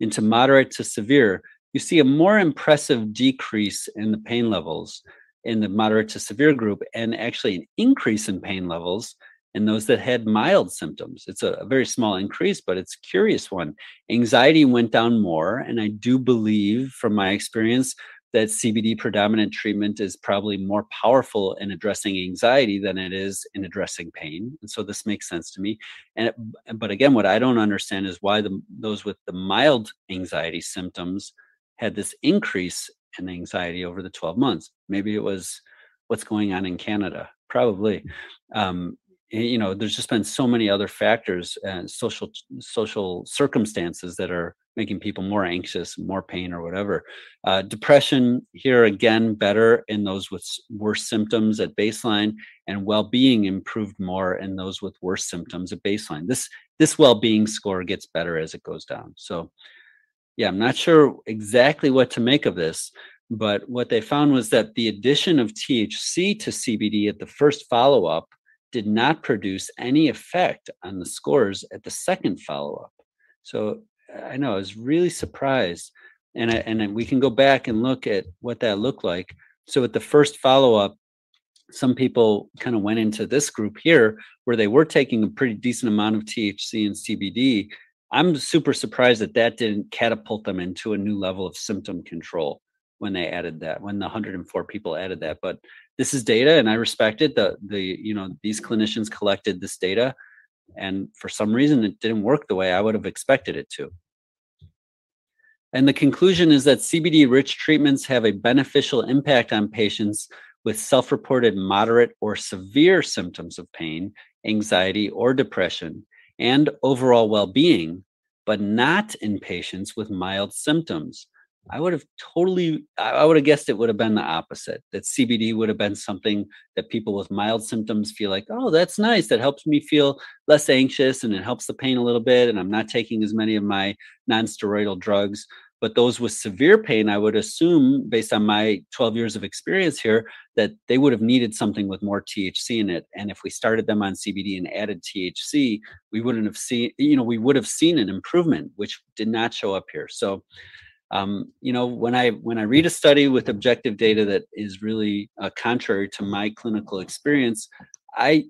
into moderate to severe, you see a more impressive decrease in the pain levels in the moderate to severe group and actually an increase in pain levels in those that had mild symptoms. It's a, a, very small increase, but it's a curious one. Anxiety went down more. And I do believe, from my experience, that CBD predominant treatment is probably more powerful in addressing anxiety than it is in addressing pain. And so this makes sense to me. And it, but again, what I don't understand is why the, those with the mild anxiety symptoms had this increase in anxiety over the 12 months. Maybe it was what's going on in Canada. Probably. Um, you know there's just been so many other factors and social social circumstances that are making people more anxious more pain or whatever uh, depression here again better in those with worse symptoms at baseline and well-being improved more in those with worse symptoms at baseline this this well-being score gets better as it goes down so yeah i'm not sure exactly what to make of this but what they found was that the addition of thc to cbd at the first follow-up did not produce any effect on the scores at the second follow up. So I know I was really surprised. And, I, and we can go back and look at what that looked like. So at the first follow up, some people kind of went into this group here where they were taking a pretty decent amount of THC and CBD. I'm super surprised that that didn't catapult them into a new level of symptom control when they added that, when the 104 people added that. But this is data and i respect it the the you know these clinicians collected this data and for some reason it didn't work the way i would have expected it to and the conclusion is that cbd rich treatments have a beneficial impact on patients with self-reported moderate or severe symptoms of pain anxiety or depression and overall well-being but not in patients with mild symptoms I would have totally, I would have guessed it would have been the opposite. That CBD would have been something that people with mild symptoms feel like, oh, that's nice. That helps me feel less anxious and it helps the pain a little bit. And I'm not taking as many of my non-steroidal drugs. But those with severe pain, I would assume, based on my 12 years of experience here, that they would have needed something with more THC in it. And if we started them on CBD and added THC, we wouldn't have seen, you know, we would have seen an improvement, which did not show up here. So um, you know when i when i read a study with objective data that is really uh, contrary to my clinical experience I,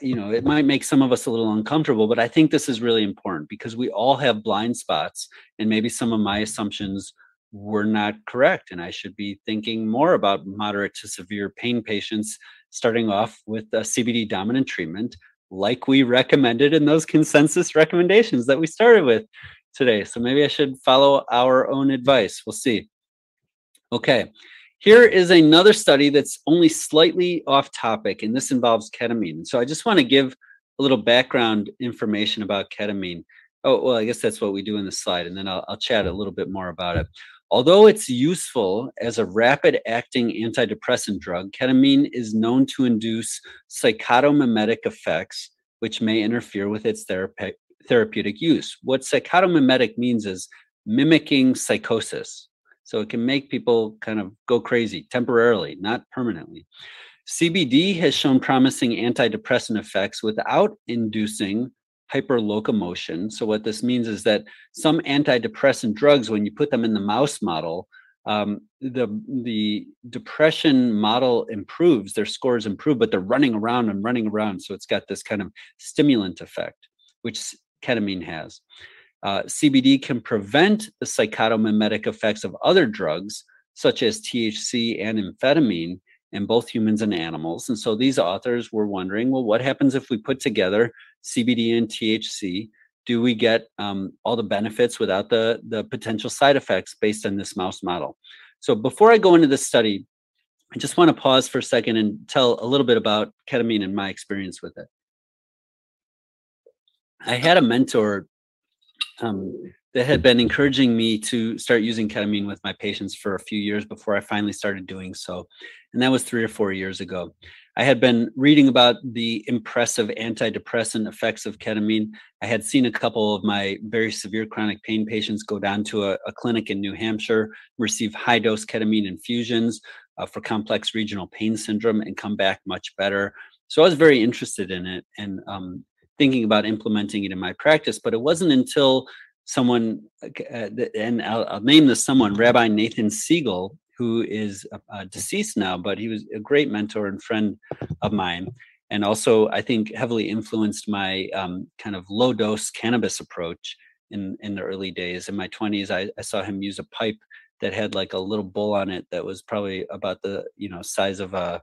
You know it might make some of us a little uncomfortable but i think this is really important because we all have blind spots and maybe some of my assumptions were not correct and i should be thinking more about moderate to severe pain patients starting off with a cbd dominant treatment like we recommended in those consensus recommendations that we started with today. So maybe I should follow our own advice. We'll see. Okay. Here is another study that's only slightly off topic, and this involves ketamine. So I just want to give a little background information about ketamine. Oh, well, I guess that's what we do in the slide, and then I'll, I'll chat a little bit more about it. Although it's useful as a rapid acting antidepressant drug, ketamine is known to induce psychotomimetic effects, which may interfere with its therapeutic therapeutic use. What psychotomimetic means is mimicking psychosis. So it can make people kind of go crazy temporarily, not permanently. CBD has shown promising antidepressant effects without inducing hyperlocomotion. So what this means is that some antidepressant drugs, when you put them in the mouse model, um, the the depression model improves, their scores improve, but they're running around and running around. So it's got this kind of stimulant effect, which ketamine has. Uh, CBD can prevent the psychotomimetic effects of other drugs, such as THC and amphetamine, in both humans and animals. And so these authors were wondering well, what happens if we put together CBD and THC? Do we get um, all the benefits without the, the potential side effects based on this mouse model? So before I go into this study, I just want to pause for a second and tell a little bit about ketamine and my experience with it. I had a mentor um, that had been encouraging me to start using ketamine with my patients for a few years before I finally started doing so. And that was three or four years ago. I had been reading about the impressive antidepressant effects of ketamine. I had seen a couple of my very severe chronic pain patients go down to a, a clinic in New Hampshire, receive high dose ketamine infusions uh, for complex regional pain syndrome, and come back much better. So I was very interested in it. And um, thinking about implementing it in my practice. But it wasn't until someone, uh, and I'll, I'll, name this someone, Rabbi Nathan Siegel, who is uh, deceased now, but he was a great mentor and friend of mine. and also I think heavily influenced my um, kind of low dose cannabis approach in in the early days. In my 20s, I, I saw him use a pipe that had like a little bowl on it that was probably about the you know size of a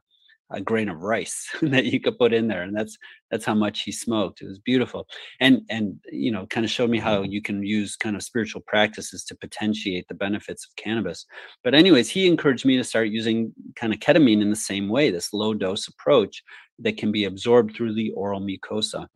a grain of rice [laughs] that you could put in there and that's that's how much he smoked. It was beautiful. And and you know kind of showed me how you can use kind of spiritual practices to potentiate the benefits of cannabis. But anyways he encouraged me to start using kind of ketamine in the same way this low dose approach that can be absorbed through the oral mucosa.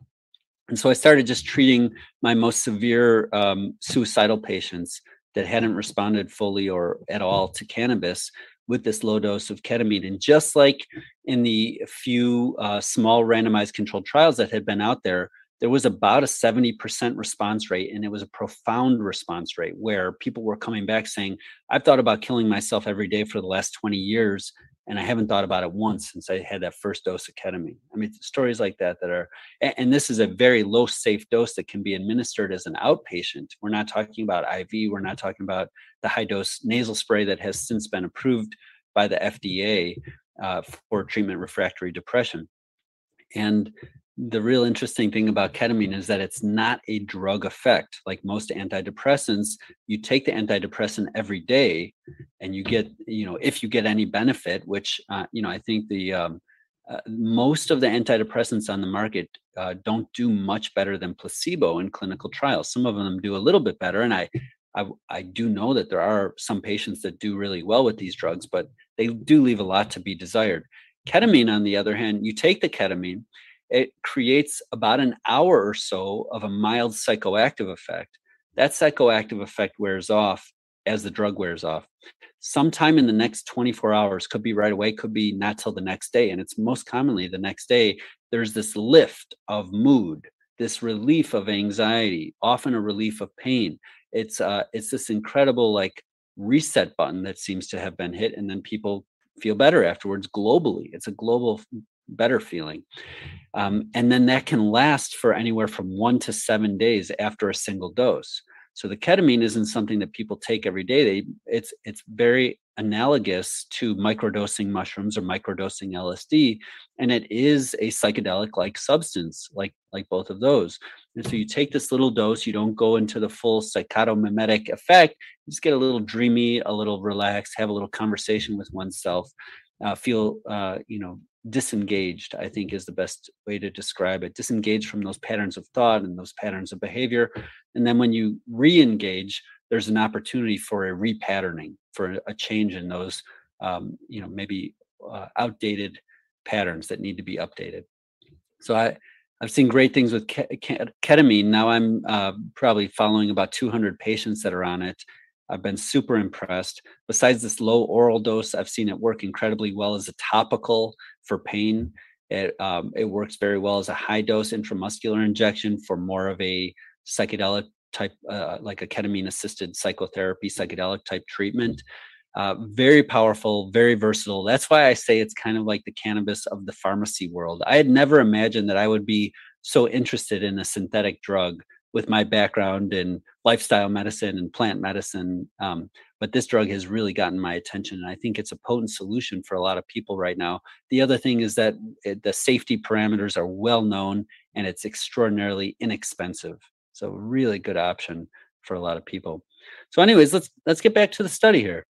And so i started just treating my most severe um, suicidal patients that hadn't responded fully or at all to cannabis with this low dose of ketamine. And just like in the few uh, small randomized controlled trials that had been out there, there was about a 70% response rate, and it was a profound response rate where people were coming back saying, I've thought about killing myself every day for the last 20 years, and I haven't thought about it once since I had that first dose of ketamine. I mean, stories like that that are, and this is a very low safe dose that can be administered as an outpatient. We're not talking about IV. We're not talking about the high dose nasal spray that has since been approved by the FDA uh, for treatment refractory depression. And the real interesting thing about ketamine is that it's not a drug effect. Like most antidepressants you take the antidepressant every day and you get you know if you get any benefit which uh, you know i think the um, uh, most of the antidepressants on the market uh, don't do much better than placebo in clinical trials. Some of them do a little bit better and I, I i do know that there are some patients that do really well with these drugs but they do leave a lot to be desired. Ketamine on the other hand you take the ketamine it creates about an hour or so of a mild psychoactive effect. That psychoactive effect wears off as the drug wears off. Sometime in the next 24 hours, could be right away, could be not till the next day. And it's most commonly the next day, there's this lift of mood, this relief of anxiety, often a relief of pain. It's uh it's this incredible like reset button that seems to have been hit, and then people feel better afterwards globally. It's a global better feeling. Um, and then that can last for anywhere from one to seven days after a single dose. So the ketamine isn't something that people take every day. They it's it's very analogous to microdosing mushrooms or microdosing LSD, and it is a psychedelic-like substance, like like both of those. And so you take this little dose, you don't go into the full psychotomimetic effect. You just get a little dreamy, a little relaxed, have a little conversation with oneself, uh, feel uh, you know disengaged i think is the best way to describe it. Disengaged from those patterns of thought and those patterns of behavior. And then when you re-engage there's an opportunity for a repatterning for a change in those um, you know maybe uh, outdated patterns that need to be updated. So i i've seen great things with ketamine. Now i'm uh, probably following about 200 patients that are on it I've been super impressed. Besides this low oral dose, I've seen it work incredibly well as a topical for pain. It um, it works very well as a high dose intramuscular injection for more of a psychedelic type, uh, like a ketamine assisted psychotherapy, psychedelic type treatment. Uh, very powerful, very versatile. That's why I say it's kind of like the cannabis of the pharmacy world. I had never imagined that I would be so interested in a synthetic drug with my background in lifestyle medicine and plant medicine. Um, but this drug has really gotten my attention. And I think it's a potent solution for a lot of people right now. The other thing is that it, the safety parameters are well known and it's extraordinarily inexpensive. So really good option for a lot of people. So anyways, let's let's get back to the study here.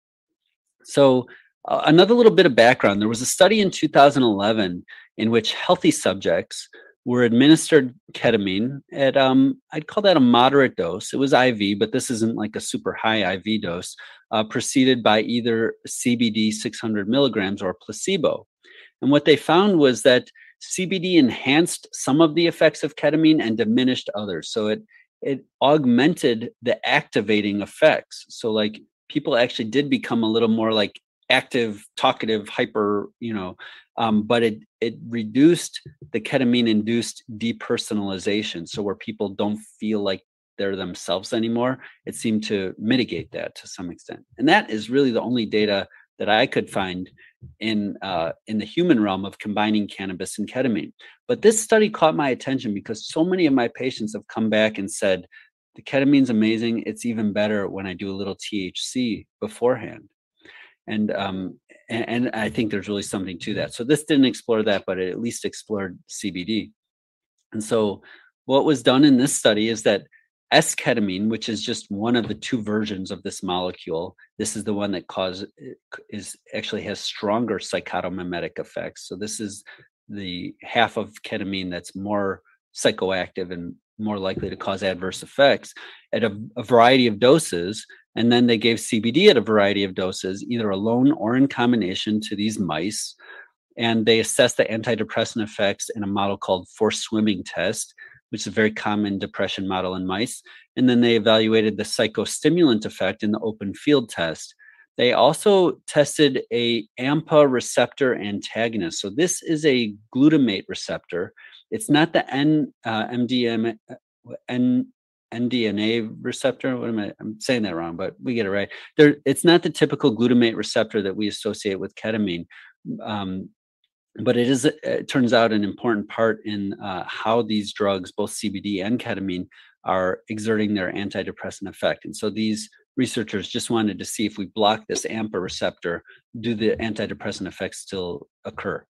So uh, another little bit of background. There was a study in 2011 in which healthy subjects were administered ketamine at um, I'd call that a moderate dose. It was IV, but this isn't like a super high IV dose, uh, preceded by either CBD 600 milligrams or placebo. And what they found was that CBD enhanced some of the effects of ketamine and diminished others. So it it augmented the activating effects. So like people actually did become a little more like active, talkative, hyper, you know, um, but it it reduced the ketamine induced depersonalization. So where people don't feel like they're themselves anymore, it seemed to mitigate that to some extent. And that is really the only data that I could find in uh, in the human realm of combining cannabis and ketamine. But this study caught my attention because so many of my patients have come back and said the ketamine's amazing. It's even better when I do a little THC beforehand. And um, and, and I think there's really something to that. So this didn't explore that, but it at least explored CBD. And so what was done in this study is that S-ketamine, which is just one of the two versions of this molecule, this is the one that causes is actually has stronger psychotomimetic effects. So this is the half of ketamine that's more psychoactive and more likely to cause adverse effects at a, a, variety of doses. And then they gave CBD at a variety of doses, either alone or in combination to these mice. And they assessed the antidepressant effects in a model called forced swimming test which is a very common depression model in mice. And then they evaluated the psychostimulant effect in the open field test. They also tested a AMPA receptor antagonist. So this is a glutamate receptor. It's not the N uh, MDM uh, N NDNA receptor. What am I? I'm saying that wrong, but we get it right. There, it's not the typical glutamate receptor that we associate with ketamine. Um, but it is it turns out an important part in uh, how these drugs both cbd and ketamine are exerting their antidepressant effect and so these researchers just wanted to see if we block this ampa receptor do the antidepressant effects still occur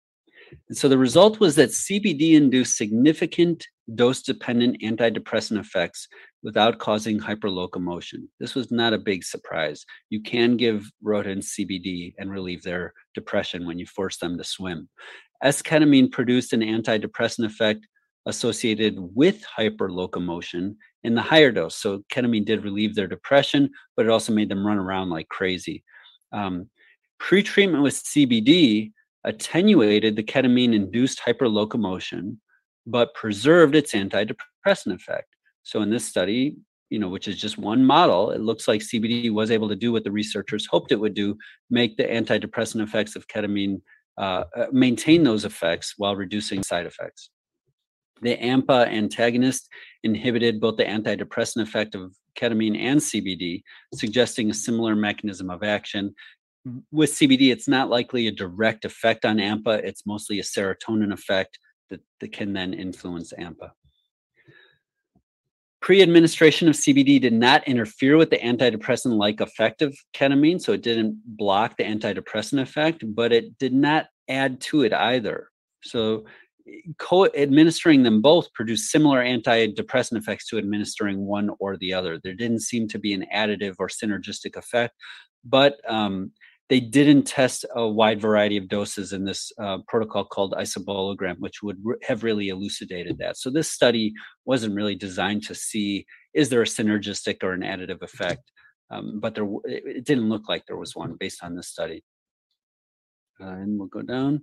and so the result was that cbd induced significant dose dependent antidepressant effects without causing hyperlocomotion. This was not a big surprise. You can give rodents CBD and relieve their depression when you force them to swim. S-ketamine produced an antidepressant effect associated with hyperlocomotion in the higher dose. So ketamine did relieve their depression, but it also made them run around like crazy. Um, pre-treatment with CBD attenuated the ketamine-induced hyperlocomotion, but preserved its antidepressant effect. So in this study, you know, which is just one model, it looks like CBD was able to do what the researchers hoped it would do, make the antidepressant effects of ketamine uh, uh maintain those effects while reducing side effects. The AMPA antagonist inhibited both the antidepressant effect of ketamine and CBD, suggesting a similar mechanism of action. With CBD, it's not likely a direct effect on AMPA, it's mostly a serotonin effect that, that can then influence AMPA. Pre-administration of CBD did not interfere with the antidepressant-like effect of ketamine, so it didn't block the antidepressant effect, but it did not add to it either. So co-administering them both produced similar antidepressant effects to administering one or the other. There didn't seem to be an additive or synergistic effect, but um, they didn't test a wide variety of doses in this uh, protocol called isobologram, which would re- have really elucidated that. So this study wasn't really designed to see is there a synergistic or an additive effect, um, but there it didn't look like there was one based on this study. Uh, and we'll go down.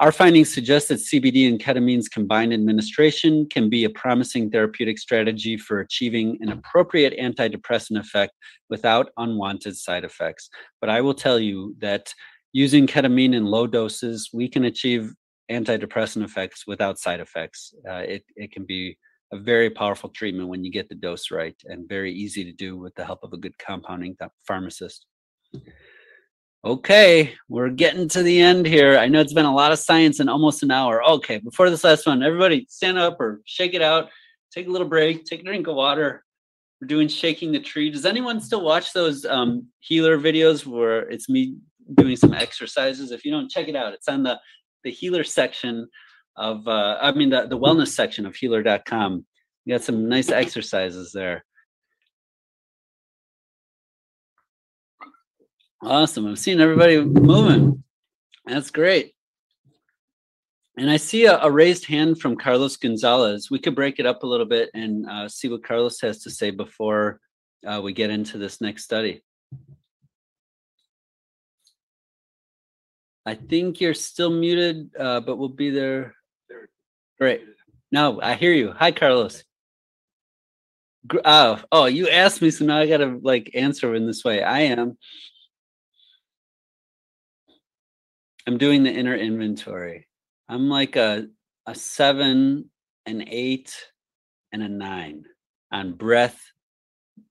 Our findings suggest that CBD and ketamine's combined administration can be a promising therapeutic strategy for achieving an appropriate antidepressant effect without unwanted side effects. But I will tell you that using ketamine in low doses, we can achieve antidepressant effects without side effects. Uh, it, it can be a very powerful treatment when you get the dose right and very easy to do with the help of a good compounding pharmacist. Okay, we're getting to the end here. I know it's been a lot of science in almost an hour. Okay, before this last one, everybody stand up or shake it out, take a little break, take a drink of water. We're doing shaking the tree. Does anyone still watch those um, healer videos where it's me doing some exercises? If you don't, check it out. It's on the the healer section of, uh, I mean, the, the wellness section of healer.com. You got some nice exercises there. Awesome. I'm seeing everybody moving. That's great. And I see a, a, raised hand from Carlos Gonzalez. We could break it up a little bit and uh, see what Carlos has to say before uh, we get into this next study. I think you're still muted, uh, but we'll be there. Great. No, I hear you. Hi, Carlos. Oh, oh, you asked me, so now I gotta like answer in this way. I am. I'm doing the inner inventory. I'm like a a seven, an eight, and a nine on breath,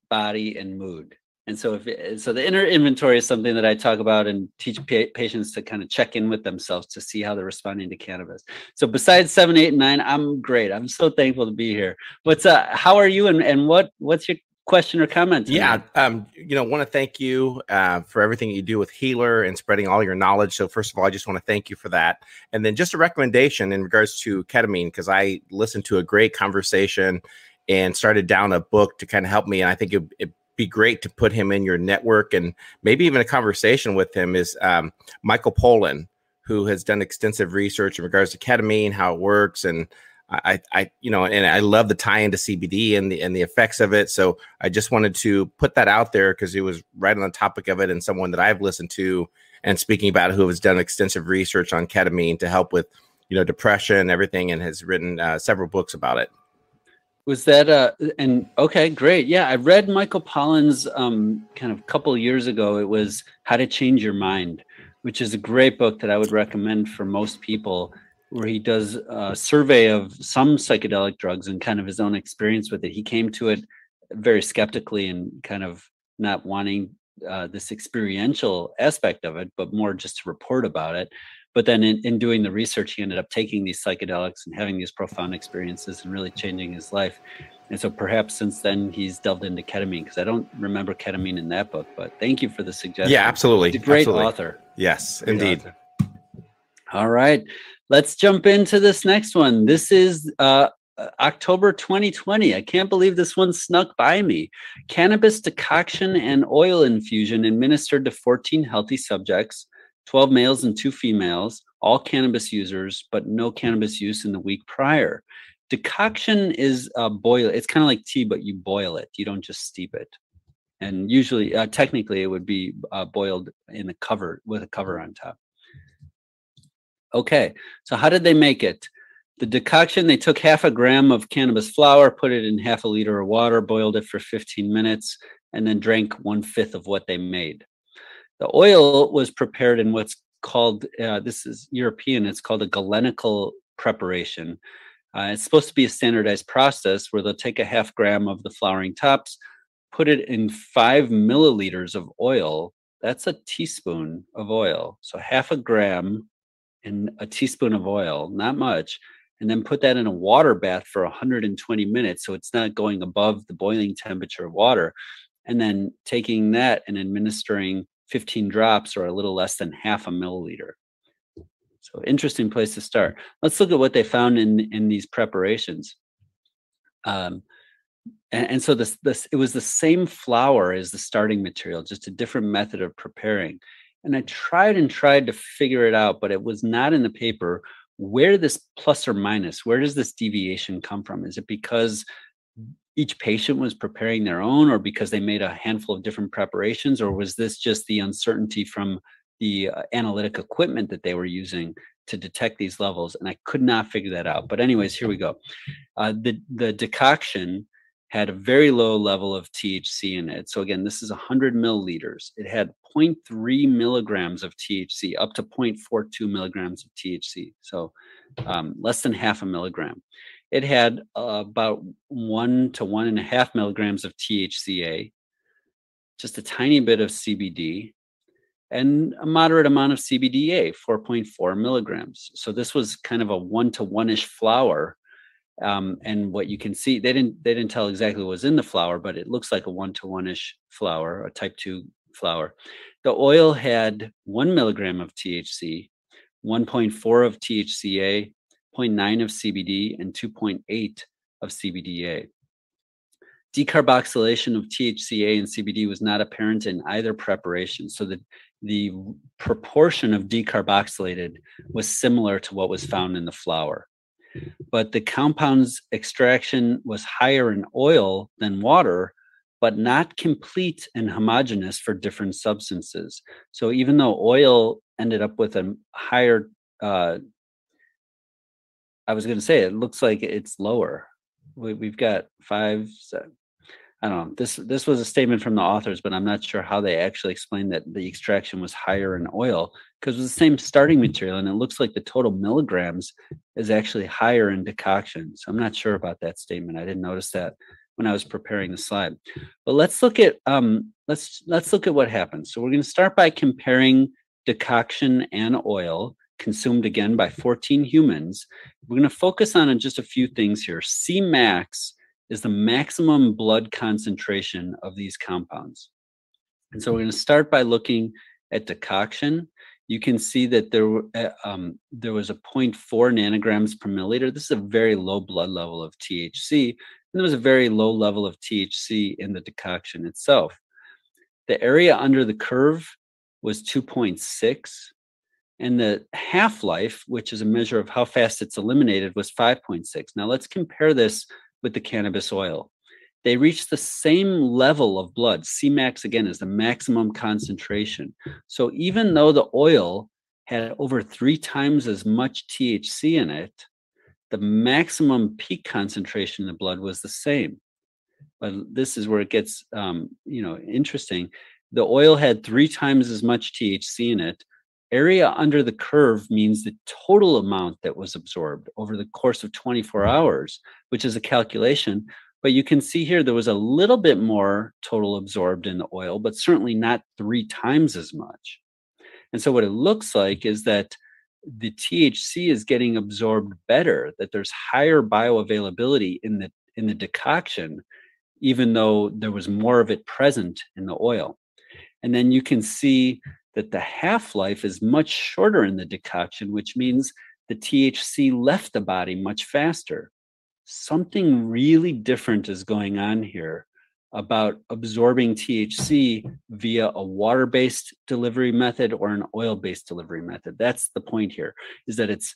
body, and mood. And so, if so, the inner inventory is something that I talk about and teach pa- patients to kind of check in with themselves to see how they're responding to cannabis. So, besides seven, eight, and nine, I'm great. I'm so thankful to be here. What's uh, how are you, and and what what's your question or comment. tonight. Yeah, um, you know, want to thank you uh, for everything you do with Healer and spreading all your knowledge. So, first of all, I just want to thank you for that. And then, just a recommendation in regards to ketamine, because I listened to a great conversation and started down a book to kind of help me. And I think it, it'd be great to put him in your network and maybe even a conversation with him. Is um, Michael Pollan, who has done extensive research in regards to ketamine, how it works, and I, I, you know, and I love the tie into CBD and the and the effects of it. So I just wanted to put that out there because it was right on the topic of it and someone that I've listened to and speaking about who has done extensive research on ketamine to help with, you know, depression and everything, and has written uh, several books about it. Was that uh and okay, great. Yeah, I read Michael Pollan's um kind of couple years ago. It was How to Change Your Mind, which is a great book that I would recommend for most people where he does a survey of some psychedelic drugs and kind of his own experience with it. He came to it very skeptically and kind of not wanting uh, this experiential aspect of it, but more just to report about it. But then in, in doing the research, he ended up taking these psychedelics and having these profound experiences and really changing his life. And so perhaps since then he's delved into ketamine because I don't remember ketamine in that book. But thank you for the suggestion. Yeah, absolutely. He's a great absolutely. author. Yes, Great indeed. author. All right. Let's jump into this next one. This is uh, October 2020. I can't believe this one snuck by me. Cannabis decoction and oil infusion administered to 14 healthy subjects, 12 males and two females, all cannabis users, but no cannabis use in the week prior. Decoction is uh, boil. It's kind of like tea, but you boil it. You don't just steep it. And usually, uh, technically, it would be uh, boiled in a cover with a cover on top. Okay, so how did they make it? The decoction, they took half a gram of cannabis flower, put it in half a liter of water, boiled it for 15 minutes, and then drank one fifth of what they made. The oil was prepared in what's called, uh, this is European, it's called a galenical preparation. Uh, it's supposed to be a standardized process where they'll take a half gram of the flowering tops, put it in five milliliters of oil. That's a teaspoon of oil. So half a gram and a teaspoon of oil, not much, and then put that in a water bath for 120 minutes so it's not going above the boiling temperature of water. And then taking that and administering 15 drops or a little less than half a milliliter. So interesting place to start. Let's look at what they found in in these preparations. Um, and, and so this this it was the same flower as the starting material, just a different method of preparing. And I tried and tried to figure it out, but it was not in the paper. Where this plus or minus, where does this deviation come from? Is it because each patient was preparing their own, or because they made a handful of different preparations, or was this just the uncertainty from the uh, analytic equipment that they were using to detect these levels? And I could not figure that out. But anyways, here we go. Uh, the the decoction had a very low level of THC in it. So again, this is 100 milliliters. It had 0.3 milligrams of THC, up to 0.42 milligrams of THC. So um, less than half a milligram. It had uh, about one to one and a half milligrams of THCA, just a tiny bit of CBD, and a moderate amount of CBDA, 4.4 milligrams. So this was kind of a one to one ish flower um, and what you can see they didn't they didn't tell exactly what was in the flower but it looks like a one to one ish flower a type 2 flower. The oil had one milligram of thc 1.4 of thca 0.9 of cbd and 2.8 of cbda decarboxylation of thca and cbd was not apparent in either preparation so the the proportion of decarboxylated was similar to what was found in the flower but the compound's extraction was higher in oil than water, but not complete and homogeneous for different substances. So even though oil ended up with a higher, uh, I was going to say it looks like it's lower. We, we've got five, seven, I don't know. This this was a statement from the authors, but I'm not sure how they actually explained that the extraction was higher in oil because it was the same starting material, and it looks like the total milligrams is actually higher in decoction. So I'm not sure about that statement. I didn't notice that when I was preparing the slide. But let's look at um, let's let's look at what happens. So we're going to start by comparing decoction and oil consumed again by 14 humans. We're going to focus on just a few things here. C max is the maximum blood concentration of these compounds. And so we're going to start by looking at decoction. You can see that there, uh, um, there was a 0.4 nanograms per milliliter. This is a very low blood level of THC. And there was a very low level of THC in the decoction itself. The area under the curve was 2.6 and the half life, which is a measure of how fast it's eliminated, was 5.6. Now let's compare this with the cannabis oil. They reach the same level of blood. Cmax, again, is the maximum concentration. So even though the oil had over three times as much THC in it, the maximum peak concentration in the blood was the same. But this is where it gets, um, you know, interesting. The oil had three times as much THC in it, Area under the curve means the total amount that was absorbed over the course of 24 mm-hmm. hours, which is a calculation. But you can see here there was a little bit more total absorbed in the oil, but certainly not three times as much. And so what it looks like is that the THC is getting absorbed better, that there's higher bioavailability in the in the decoction, even though there was more of it present in the oil. And then you can see that the half life is much shorter in the decoction, which means the THC left the body much faster. Something really different is going on here about absorbing THC via a water based delivery method or an oil based delivery method. That's the point here is that it's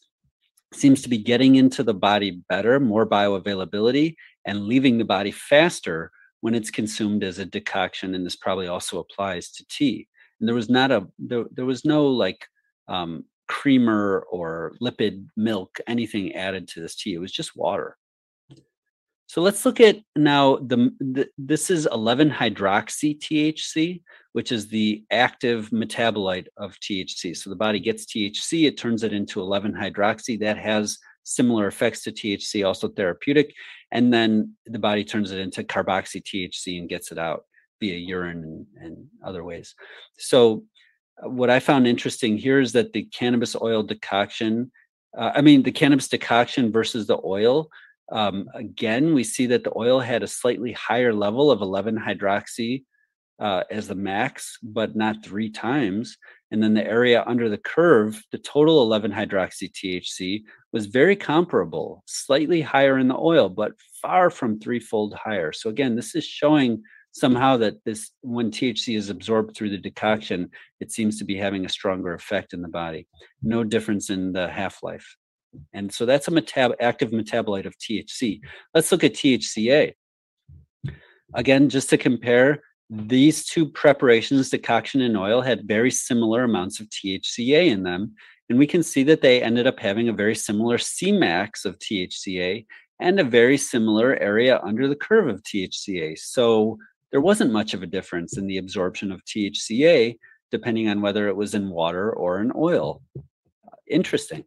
seems to be getting into the body better, more bioavailability, and leaving the body faster when it's consumed as a decoction. And this probably also applies to tea and there was not a there, there was no like um, creamer or lipid milk anything added to this tea. It was just water. So let's look at now the, the this is 11 hydroxy THC which is the active metabolite of THC so the body gets THC it turns it into 11 hydroxy that has similar effects to THC also therapeutic. And then the body turns it into carboxy THC and gets it out via urine and, and other ways. So, uh, what I found interesting here is that the cannabis oil decoction, uh, I mean, the cannabis decoction versus the oil, um, again, we see that the oil had a slightly higher level of 11 hydroxy uh, as the max, but not three times. And then the area under the curve, the total 11 hydroxy THC was very comparable, slightly higher in the oil, but far from threefold higher. So, again, this is showing somehow that this when THC is absorbed through the decoction, it seems to be having a stronger effect in the body. No difference in the half-life. And so that's a metab- active metabolite of THC. Let's look at THCA. Again, just to compare, these two preparations, decoction and oil, had very similar amounts of THCA in them. And we can see that they ended up having a very similar Cmax of THCA and a very similar area under the curve of THCA. So there wasn't much of a difference in the absorption of THCA, depending on whether it was in water or in oil. Interesting.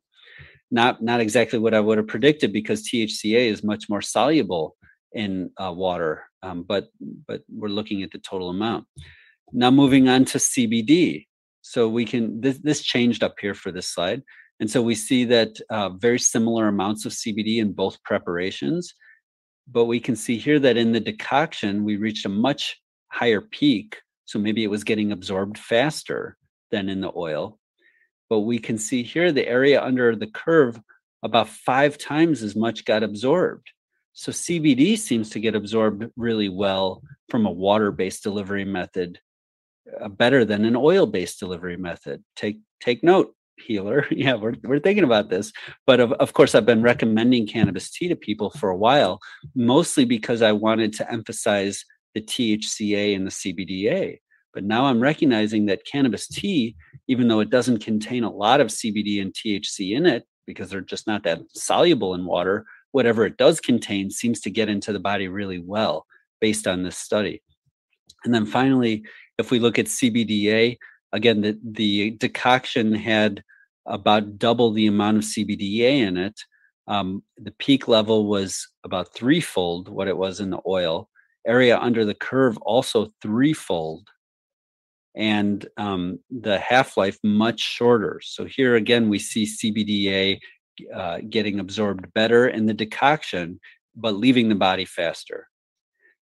Not, not exactly what I would have predicted because THCA is much more soluble in uh, water, um, but, but we're looking at the total amount. Now moving on to CBD. So we can, this, this changed up here for this slide. And so we see that uh, very similar amounts of CBD in both preparations but we can see here that in the decoction, we reached a much higher peak. So maybe it was getting absorbed faster than in the oil. But we can see here the area under the curve, about five times as much got absorbed. So CBD seems to get absorbed really well from a water based delivery method, uh, better than an oil based delivery method. Take, take note healer. [laughs] yeah, we're, we're thinking about this. But of, of course, I've been recommending cannabis tea to people for a while, mostly because I wanted to emphasize the THCA and the CBDA. But now I'm recognizing that cannabis tea, even though it doesn't contain a lot of CBD and THC in it, because they're just not that soluble in water, whatever it does contain seems to get into the body really well based on this study. And then finally, if we look at CBDA, again, the, the decoction had about double the amount of CBDA in it. Um, the peak level was about threefold what it was in the oil. Area under the curve also threefold. And um, the half life much shorter. So here again, we see CBDA uh, getting absorbed better in the decoction but leaving the body faster.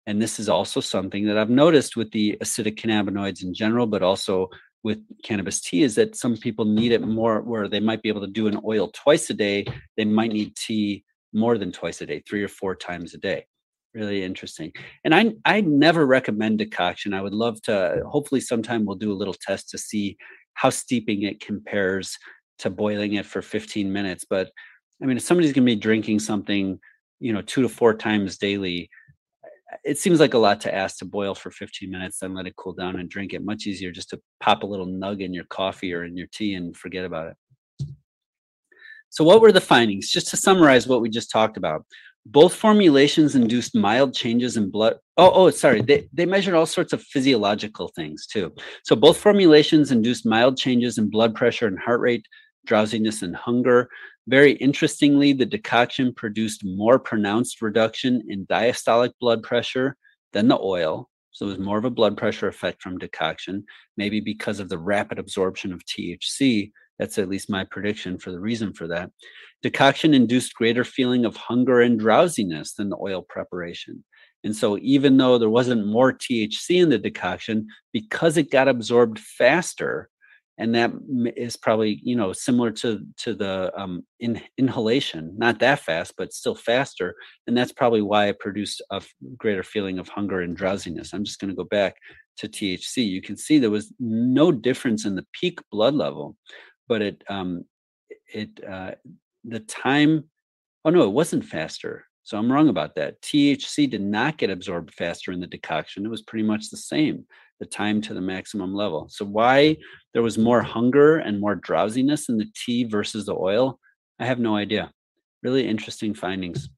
And this is also something that I've noticed with the acidic cannabinoids in general, but also with cannabis tea is that some people need it more where they might be able to do an oil twice a day. They might need tea more than twice a day, three or four times a day. Really interesting. And I I never recommend decoction. I would love to hopefully sometime we'll do a little test to see how steeping it compares to boiling it for 15 minutes. But I mean, if somebody's going to be drinking something, you know, two to four times daily, it seems like a lot to ask to boil for 15 minutes, then let it cool down and drink it. Much easier just to pop a little nug in your coffee or in your tea and forget about it. So, what were the findings? Just to summarize what we just talked about, both formulations induced mild changes in blood. Oh, oh, sorry. They, they measured all sorts of physiological things too. So, both formulations induced mild changes in blood pressure and heart rate, drowsiness, and hunger. Very interestingly, the decoction produced more pronounced reduction in diastolic blood pressure than the oil. So, it was more of a blood pressure effect from decoction, maybe because of the rapid absorption of THC. That's at least my prediction for the reason for that. Decoction induced greater feeling of hunger and drowsiness than the oil preparation. And so, even though there wasn't more THC in the decoction, because it got absorbed faster, and that is probably you know similar to to the um, in, inhalation not that fast but still faster and that's probably why it produced a greater feeling of hunger and drowsiness. I'm just going to go back to thc you can see there was no difference in the peak blood level but it um it uh the time oh no it wasn't faster so i'm wrong about that. Thc did not get absorbed faster in the decoction. It was pretty much the same the time to the maximum level. So why there was more hunger and more drowsiness in the tea versus the oil, I have no idea. Really interesting findings.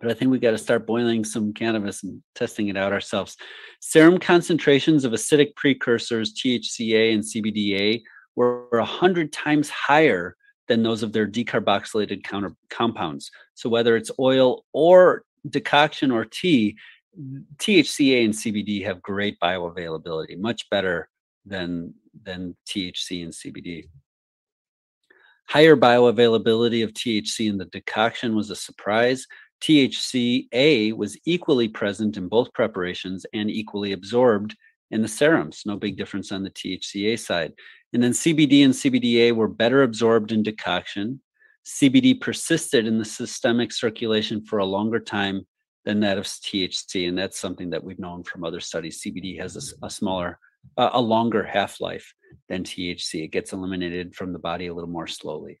But I think we got to start boiling some cannabis and testing it out ourselves. Serum concentrations of acidic precursors, THCA and CBDA, were 100 times higher than those of their decarboxylated counter compounds. So whether it's oil or decoction or tea, THCA and CBD have great bioavailability, much better than than THC and CBD. Higher bioavailability of THC in the decoction was a surprise. THCA was equally present in both preparations and equally absorbed in the serums. No big difference on the THCA side. And then CBD and CBDA were better absorbed in decoction. CBD persisted in the systemic circulation for a longer time than that of THC, and that's something that we've known from other studies. CBD has a, a smaller, uh, a longer half life than THC. It gets eliminated from the body a little more slowly.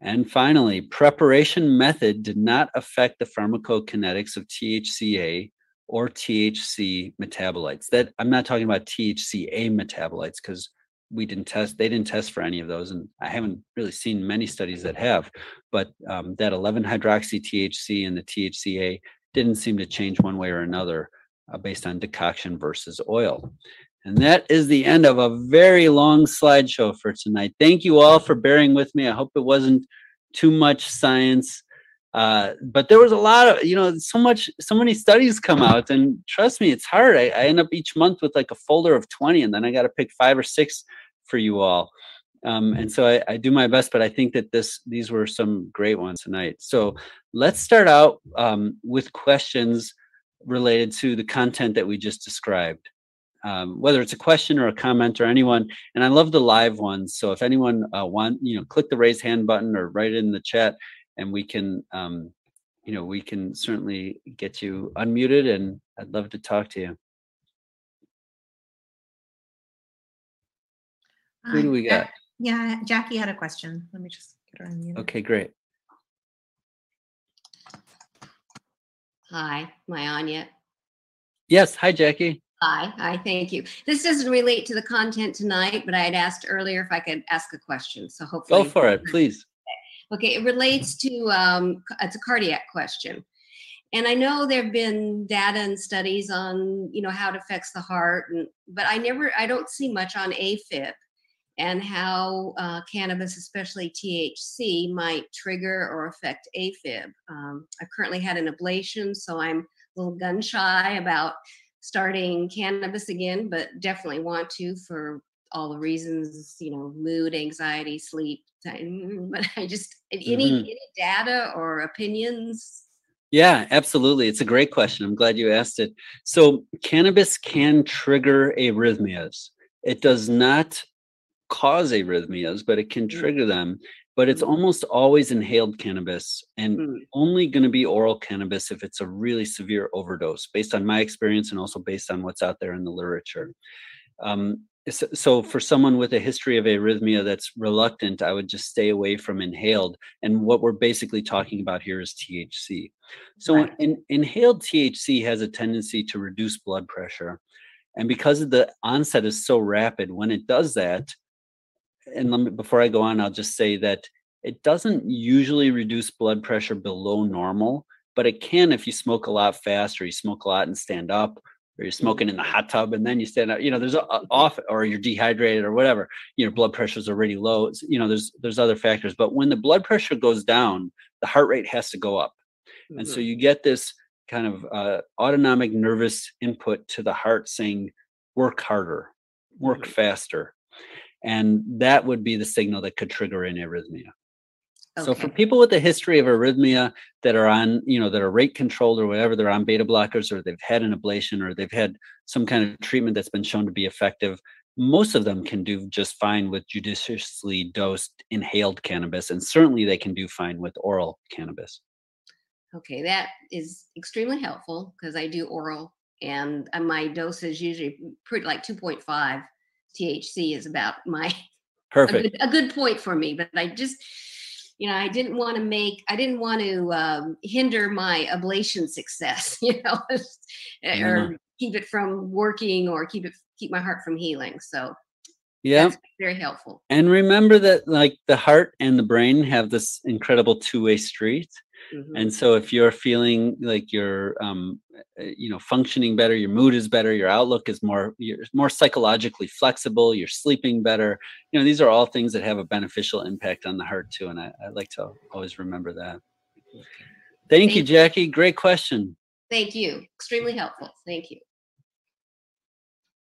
And finally, preparation method did not affect the pharmacokinetics of THCA or THC metabolites. That I'm not talking about THCA metabolites because we didn't test they didn't test for any of those and i haven't really seen many studies that have but um, that 11 hydroxy thc and the thca didn't seem to change one way or another uh, based on decoction versus oil. And that is the end of a very long slideshow for tonight. Thank you all for bearing with me. I hope it wasn't too much science uh, but there was a lot of you know so much so many studies come out and trust me it's hard I, I end up each month with like a folder of 20 and then i got to pick five or six for you all. Um, and so I, I, do my best, but I think that this these were some great ones tonight. So let's start out um, with questions related to the content that we just described. Um, whether it's a question or a comment or anyone, and I love the live ones. So if anyone uh, want, you know, click the raise hand button or write it in the chat, and we can, um, you know, we can certainly get you unmuted, and I'd love to talk to you. Who do we got? Yeah, Jackie had a question. Let me just get her unmuted. Okay, great. Hi, am I on? Yes. Hi, Jackie. Hi, hi, thank you. This doesn't relate to the content tonight, but I had asked earlier if I could ask a question. So hopefully. Go for it, please. Okay, it relates to, um, it's a cardiac question. And I know there have been data and studies on, you know, how it affects the heart, and, but I never, I don't see much on AFib and how uh, cannabis, especially THC, might trigger or affect AFib. Um, I currently had an ablation, so I'm a little gun shy about starting cannabis again, but definitely want to for all the reasons, you know, mood, anxiety, sleep. [laughs] But I just any mm-hmm. any data or opinions Yeah, absolutely. It's a great question. I'm glad you asked it. So, cannabis can trigger arrhythmias. It does not cause arrhythmias, but it can Mm. trigger them. But it's Mm. almost always inhaled cannabis and Mm. only going to be oral cannabis if it's a really severe overdose, based on my experience and also based on what's out there in the literature. Um, so, so for someone with a history of arrhythmia that's reluctant, I would just stay away from inhaled. And what we're basically talking about here is THC. So Right. in, inhaled THC has a tendency to reduce blood pressure. And because of the onset is so rapid, when it does that, and let me, before I go on, I'll just say that it doesn't usually reduce blood pressure below normal, but it can if you smoke a lot fast or you smoke a lot and stand up or you're smoking in the hot tub and then you stand up you know there's a, a- off or you're dehydrated or whatever your blood pressure is already low It's- you know there's there's other factors but when the blood pressure goes down the heart rate has to go up and so Mhm. you get this kind of uh, autonomic nervous input to the heart saying work harder work Mhm. faster and that would be the signal that could trigger an arrhythmia so for people with a history of arrhythmia that are on, you know, that are rate controlled or whatever, they're on beta blockers or they've had an ablation or they've had some kind of treatment that's been shown to be effective, most of them can do just fine with judiciously dosed inhaled cannabis, and certainly they can do fine with oral cannabis. Okay, that is extremely helpful because I do oral and uh, my dose is usually pretty like 2.5 THC is about my [laughs] a Perfect. good, a good point for me. But I just, you know, I didn't want to make, I didn't want to um, hinder my ablation success, [laughs] you know, Yeah. or keep it from working or keep it keep my heart from healing. So Yeah. that's very helpful. And remember that like the heart and the brain have this incredible two-way street. Mhm. And so if you're feeling like you're um, you know functioning better, your mood is better, your outlook is more you're more psychologically flexible, you're sleeping better. You know, these are all things that have a beneficial impact on the heart too. And I, I like to always remember that. Thank you, Thank you. Jackie. Great question. Thank you. Extremely helpful. Thank you.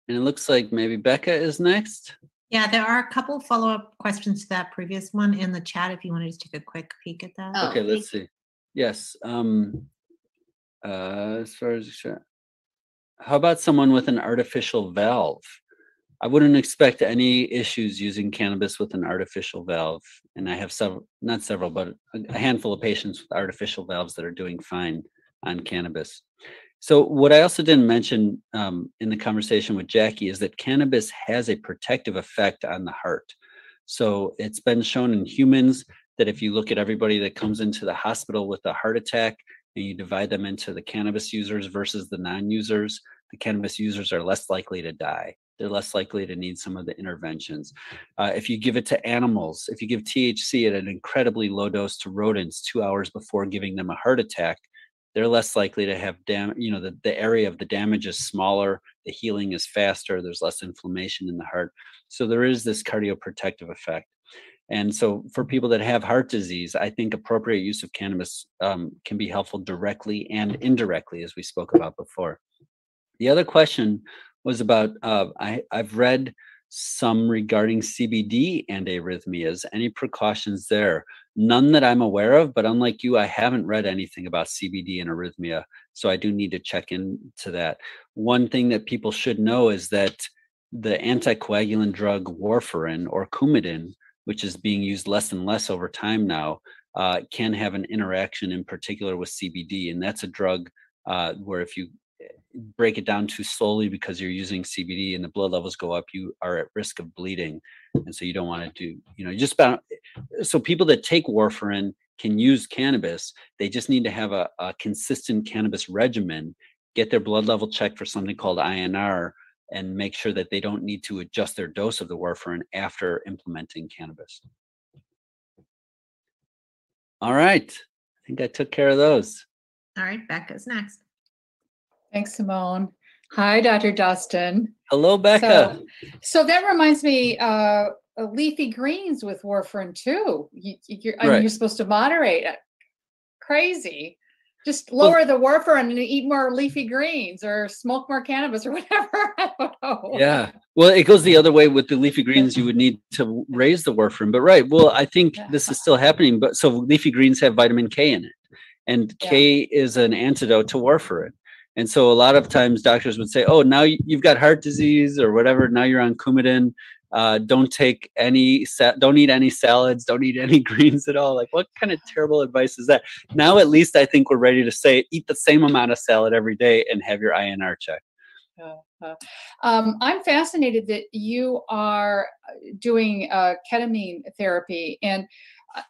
And it looks like maybe Becca is next. Yeah, there are a couple follow-up questions to that previous one in the chat if you want to just take a quick peek at that. Oh, okay, let's see. Yes. Um uh as far as sure. How about someone with an artificial valve? I wouldn't expect any issues using cannabis with an artificial valve. And I have several, not several, but a a handful of patients with artificial valves that are doing fine on cannabis. So, what I also didn't mention um, in the conversation with Jackie is that cannabis has a protective effect on the heart. So, it's been shown in humans that if you look at everybody that comes into the hospital with a heart attack and you divide them into the cannabis users versus the non users, the cannabis users are less likely to die. They're less likely to need some of the interventions. Uh, if you give it to animals, if you give THC at an incredibly low dose to rodents two hours before giving them a heart attack, they're less likely to have dam you know the, the area of the damage is smaller the healing is faster there's less inflammation in the heart so there is this cardioprotective effect and so for people that have heart disease i think appropriate use of cannabis um, can be helpful directly and indirectly as we spoke about before the other question was about uh, I, i've read some regarding cbd and arrhythmias any precautions there None that I'm aware of, but unlike you, I haven't read anything about CBD and arrhythmia. So I do need to check into that. One thing that people should know is that the anticoagulant drug warfarin or Coumadin, which is being used less and less over time now, uh, can have an interaction in particular with CBD. And that's a drug uh, where if you break it down too slowly because you're using CBD and the blood levels go up, you are at risk of bleeding. And so you don't want to do, you know, you just about so people that take warfarin can use cannabis. They just need to have a, a consistent cannabis regimen, get their blood level checked for something called INR, and make sure that they don't need to adjust their dose of the warfarin after implementing cannabis. All right. I think I took care of those. All right, Becca's next. Thanks, Simone. Hi, Dr. Dustin. Hello, Becca. So, so that reminds me, uh, leafy greens with warfarin too. You, you're, and Right. you're supposed to moderate it. Crazy. Just Well- lower the warfarin and eat more leafy greens or smoke more cannabis or [laughs] whatever. I don't know. Yeah. Well, it goes the other way with the leafy greens. You would need to raise the warfarin, but right. Well, I think Yeah. this is still happening. But so leafy greens have vitamin K in it, and Yeah. K is an antidote to warfarin. And so a lot of times doctors would say, "Oh, now you- you've got heart disease or whatever. Now you're on Coumadin. Uh, don't take any, sa- don't eat any salads. Don't eat any [laughs] greens at all." Like, what kind of terrible advice is that? Now, at least I think we're ready to say, eat the same amount of salad every day and have your INR checked. Uh, uh, um, I'm fascinated that you are uh, doing uh, ketamine therapy, and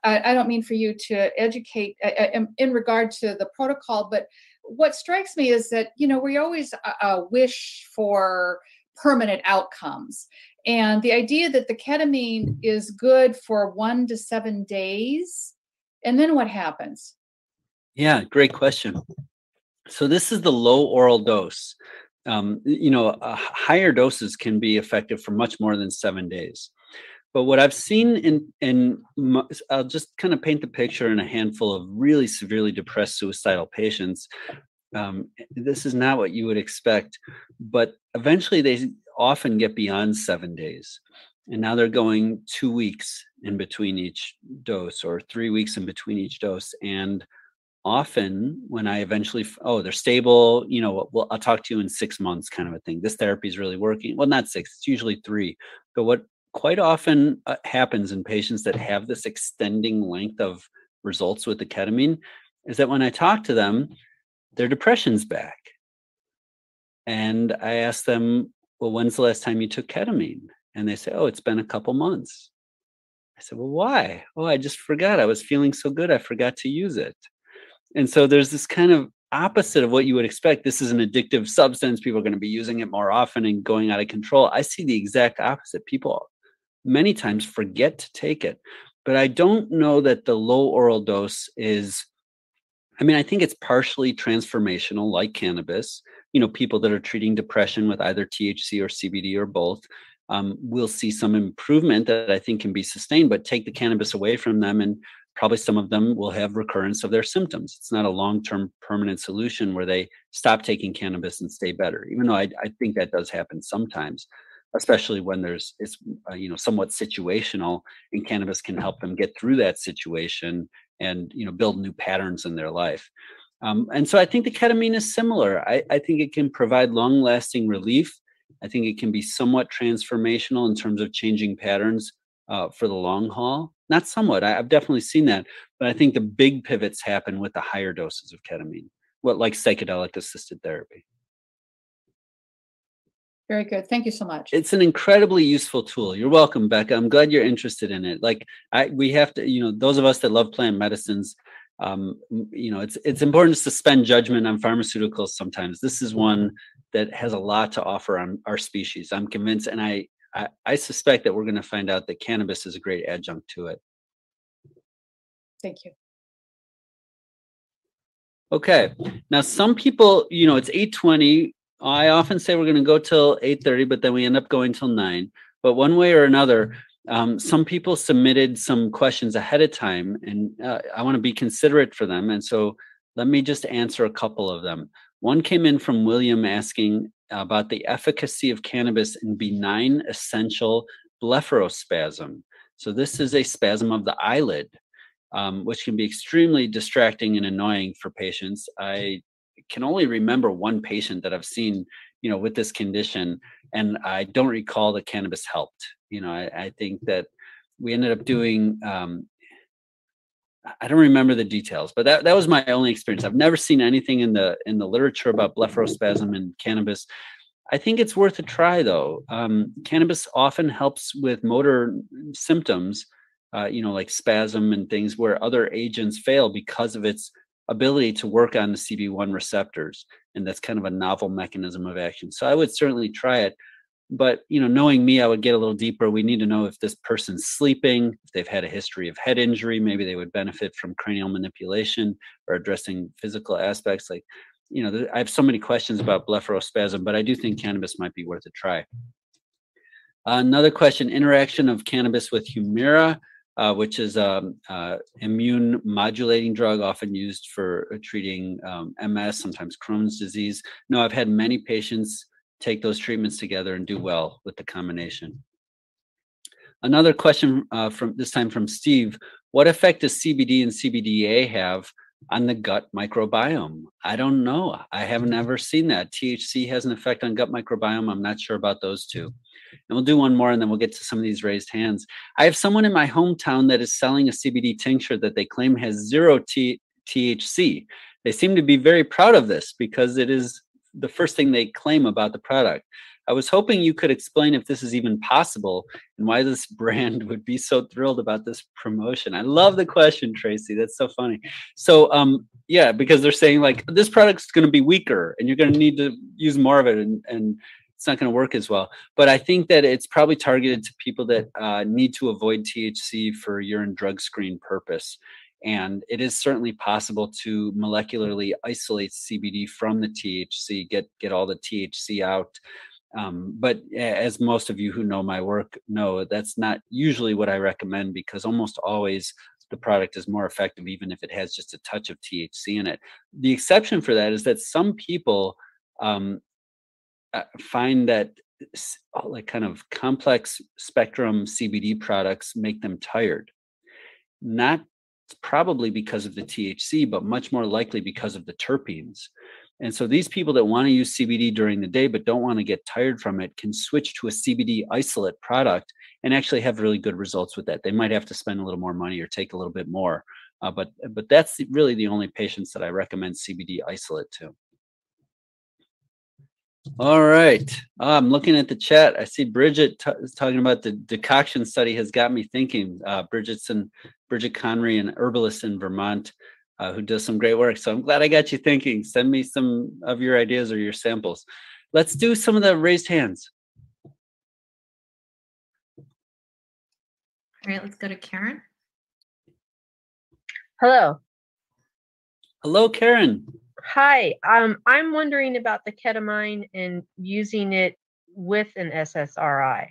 I, I don't mean for you to educate uh, uh, in, regard to the protocol, but what strikes me is that you know we always wish for permanent outcomes, and the idea that the ketamine is good for one to seven days, and then what happens? Yeah, great question. So this is the low oral dose. Um, you know, uh, higher doses can be effective for much more than seven days. But what I've seen in in I'll just kind of paint the picture in a handful of really severely depressed suicidal patients. Um, this is not what you would expect, but eventually they often get beyond seven days, and now they're going two weeks in between each dose or three weeks in between each dose, and often when i eventually oh they're stable you know well i'll talk to you in six months kind of a thing. This therapy is really working. Well not six it's usually three but what quite often uh, happens in patients that have this extending length of results with the ketamine is that when i talk to them their depression's back and i ask them well when's the last time you took ketamine and they say oh it's been a couple months i said well why oh i just forgot i was feeling so good i forgot to use it and so there's this kind of opposite of what you would expect. This is an addictive substance. People are going to be using it more often and going out of control. I see the exact opposite. People many times forget to take it. But I don't know that the low oral dose is, I mean, I think it's partially transformational, like cannabis. You know, people that are treating depression with either THC or CBD or both um, will see some improvement that I think can be sustained, but take the cannabis away from them and probably some of them will have recurrence of their symptoms. It's not a long term permanent solution where they stop taking cannabis and stay better, even though I, I think that does happen sometimes, especially when there's it's uh, you know somewhat situational and cannabis can help them get through that situation and you know build new patterns in their life. Um, and so I think the ketamine is similar. I, I think it can provide long lasting relief. I think it can be somewhat transformational in terms of changing patterns uh, for the long haul. Not somewhat. I, I've definitely seen that, but I think the big pivots happen with the higher doses of ketamine, what like psychedelic assisted therapy. Very good. Thank you so much. It's an incredibly useful tool. You're welcome, Becca. I'm glad you're interested in it. Like I, we have to, you know, those of us that love plant medicines, um, you know, it's it's important to suspend judgment on pharmaceuticals. Sometimes this is one that has a lot to offer on our species. I'm convinced, and I I, I suspect that we're going to find out that cannabis is a great adjunct to it. Thank you. Okay. Now some people, you know, it's 820. I often say we're going to go till 8:30, but then we end up going till 9. But one way or another, um, some people submitted some questions ahead of time, and uh, I want to be considerate for them. And so let me just answer a couple of them. One came in from William asking about the efficacy of cannabis in benign essential blepharospasm. So this is a spasm of the eyelid um, which can be extremely distracting and annoying for patients. I can only remember one patient that I've seen, you know, with this condition, and I don't recall that cannabis helped. You know, I, I think that we ended up doing. Um, I don't remember the details, but that, that was my only experience. I've never seen anything in the in the literature about blepharospasm and cannabis. I think it's worth a try, though. Um, cannabis often helps with motor symptoms, uh, you know, like spasm and things where other agents fail because of its ability to work on the CB1 receptors. And that's kind of a novel mechanism of action. So I would certainly try it. But, you know, knowing me, I would get a little deeper. We need to know if this person's sleeping, if they've had a history of head injury, maybe they would benefit from cranial manipulation or addressing physical aspects. Like, you know, I have so many questions about blepharospasm, but I do think cannabis might be worth a try. Another question interaction of cannabis with Humira uh, which is an uh, immune modulating drug often used for treating um, MS, sometimes Crohn's disease. No, I've had many patients take those treatments together and do well with the combination. Another question uh, from this time from Steve: What effect does CBD and CBDA have on the gut microbiome. I don't know. I have never seen that. THC has an effect on gut microbiome. I'm not sure about those two. And we'll do one more and then we'll get to some of these raised hands. I have someone in my hometown that is selling a CBD tincture that they claim has zero T- THC. They seem to be very proud of this because it is the first thing they claim about the product. I was hoping you could explain if this is even possible and why this [laughs] brand would be so thrilled about this promotion. I love the question, Tracy. That's so funny. So, um, yeah, because they're saying like this product's going to be weaker and you're going to need to use more of it, and, and it's not going to work as well. But I think that it's probably targeted to people that uh, need to avoid THC for urine drug screen purpose. And it is certainly possible to molecularly isolate CBD from the THC, get get all the THC out. Um, but as most of you who know my work know, that's not usually what I recommend because almost always the product is more effective, even if it has just a touch of THC in it. The exception for that is that some people um, uh, find that like kind of complex spectrum CBD products make them tired. Not probably because of the THC, but much more likely because of the terpenes. And so these people that want to use CBD during the day but don't want to get tired from it can switch to a CBD isolate product and actually have really good results with that. They might have to spend a little more money or take a little bit more, uh, but but that's really the only patients that I recommend CBD isolate to. All right. Uh, I'm looking at the chat. I see Bridget t- is talking about the decoction study has got me thinking. Uh, Bridget's and Bridget Conry, an herbalist in Vermont, uh, who does some great work. So I'm glad I got you thinking. Send me some of your ideas or your samples. Let's do some of the raised hands. All right, let's go to Karen. Hello. Hello, Karen. Hi. Um, I'm wondering about the ketamine and using it with an SSRI.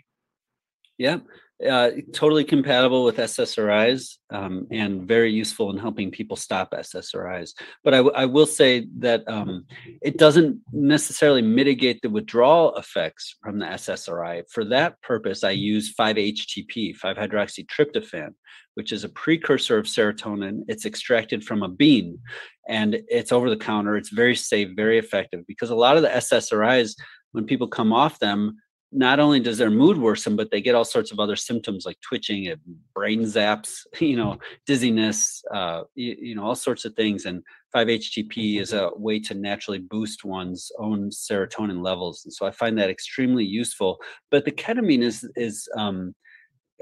Yeah, uh, totally compatible with SSRIs um, and very useful in helping people stop SSRIs. But I, w- I will say that um, it doesn't necessarily mitigate the withdrawal effects from the SSRI. For that purpose, I use 5-HTP, 5-hydroxytryptophan, which is a precursor of serotonin. It's extracted from a bean and it's over the counter. It's very safe, very effective because a lot of the SSRIs, when people come off them, not only does their mood worsen, but they get all sorts of other symptoms like twitching, and brain zaps, [laughs] you know, dizziness, uh, you, you know, all sorts of things. And 5-HTP is a way to naturally boost one's own serotonin levels, and so I find that extremely useful. But the ketamine is is um,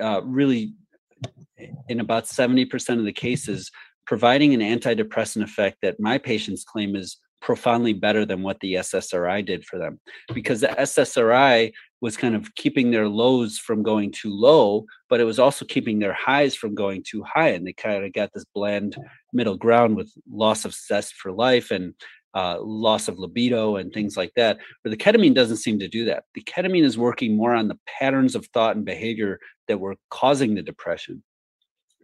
uh, really, in about 70% of the cases, providing an antidepressant effect that my patients claim is profoundly better than what the SSRI did for them because the SSRI was kind of keeping their lows from going too low, but it was also keeping their highs from going too high. And they kind of got this bland middle ground with loss of zest for life and uh, loss of libido and things like that. But the ketamine doesn't seem to do that. The ketamine is working more on the patterns of thought and behavior that were causing the depression.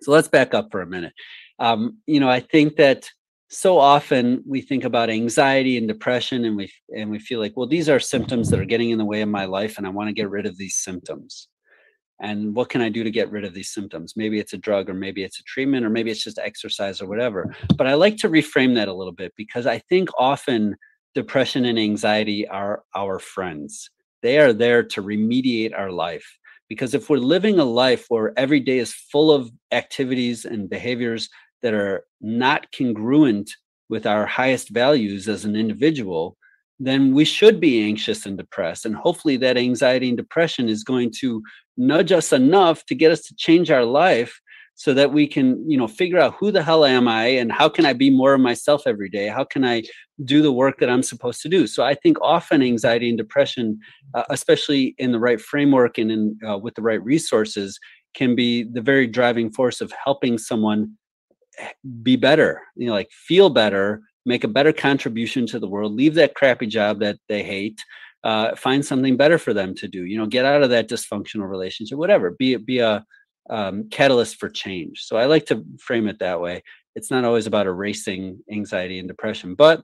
So let's back up for a minute. Um, you know, I think that so often we think about anxiety and depression and we and we feel like well these are symptoms that are getting in the way of my life and i want to get rid of these symptoms. And what can i do to get rid of these symptoms? Maybe it's a drug or maybe it's a treatment or maybe it's just exercise or whatever. But i like to reframe that a little bit because i think often depression and anxiety are our friends. They are there to remediate our life because if we're living a life where every day is full of activities and behaviors that are not congruent with our highest values as an individual, then we should be anxious and depressed. And hopefully, that anxiety and depression is going to nudge us enough to get us to change our life so that we can you know figure out who the hell am i and how can i be more of myself every day how can i do the work that i'm supposed to do so i think often anxiety and depression uh, especially in the right framework and in uh, with the right resources can be the very driving force of helping someone be better, you know, like feel better, make a better contribution to the world, leave that crappy job that they hate, uh, find something better for them to do, you know, get out of that dysfunctional relationship, whatever, be, be a um, catalyst for change. So I like to frame it that way. It's not always about erasing anxiety and depression, but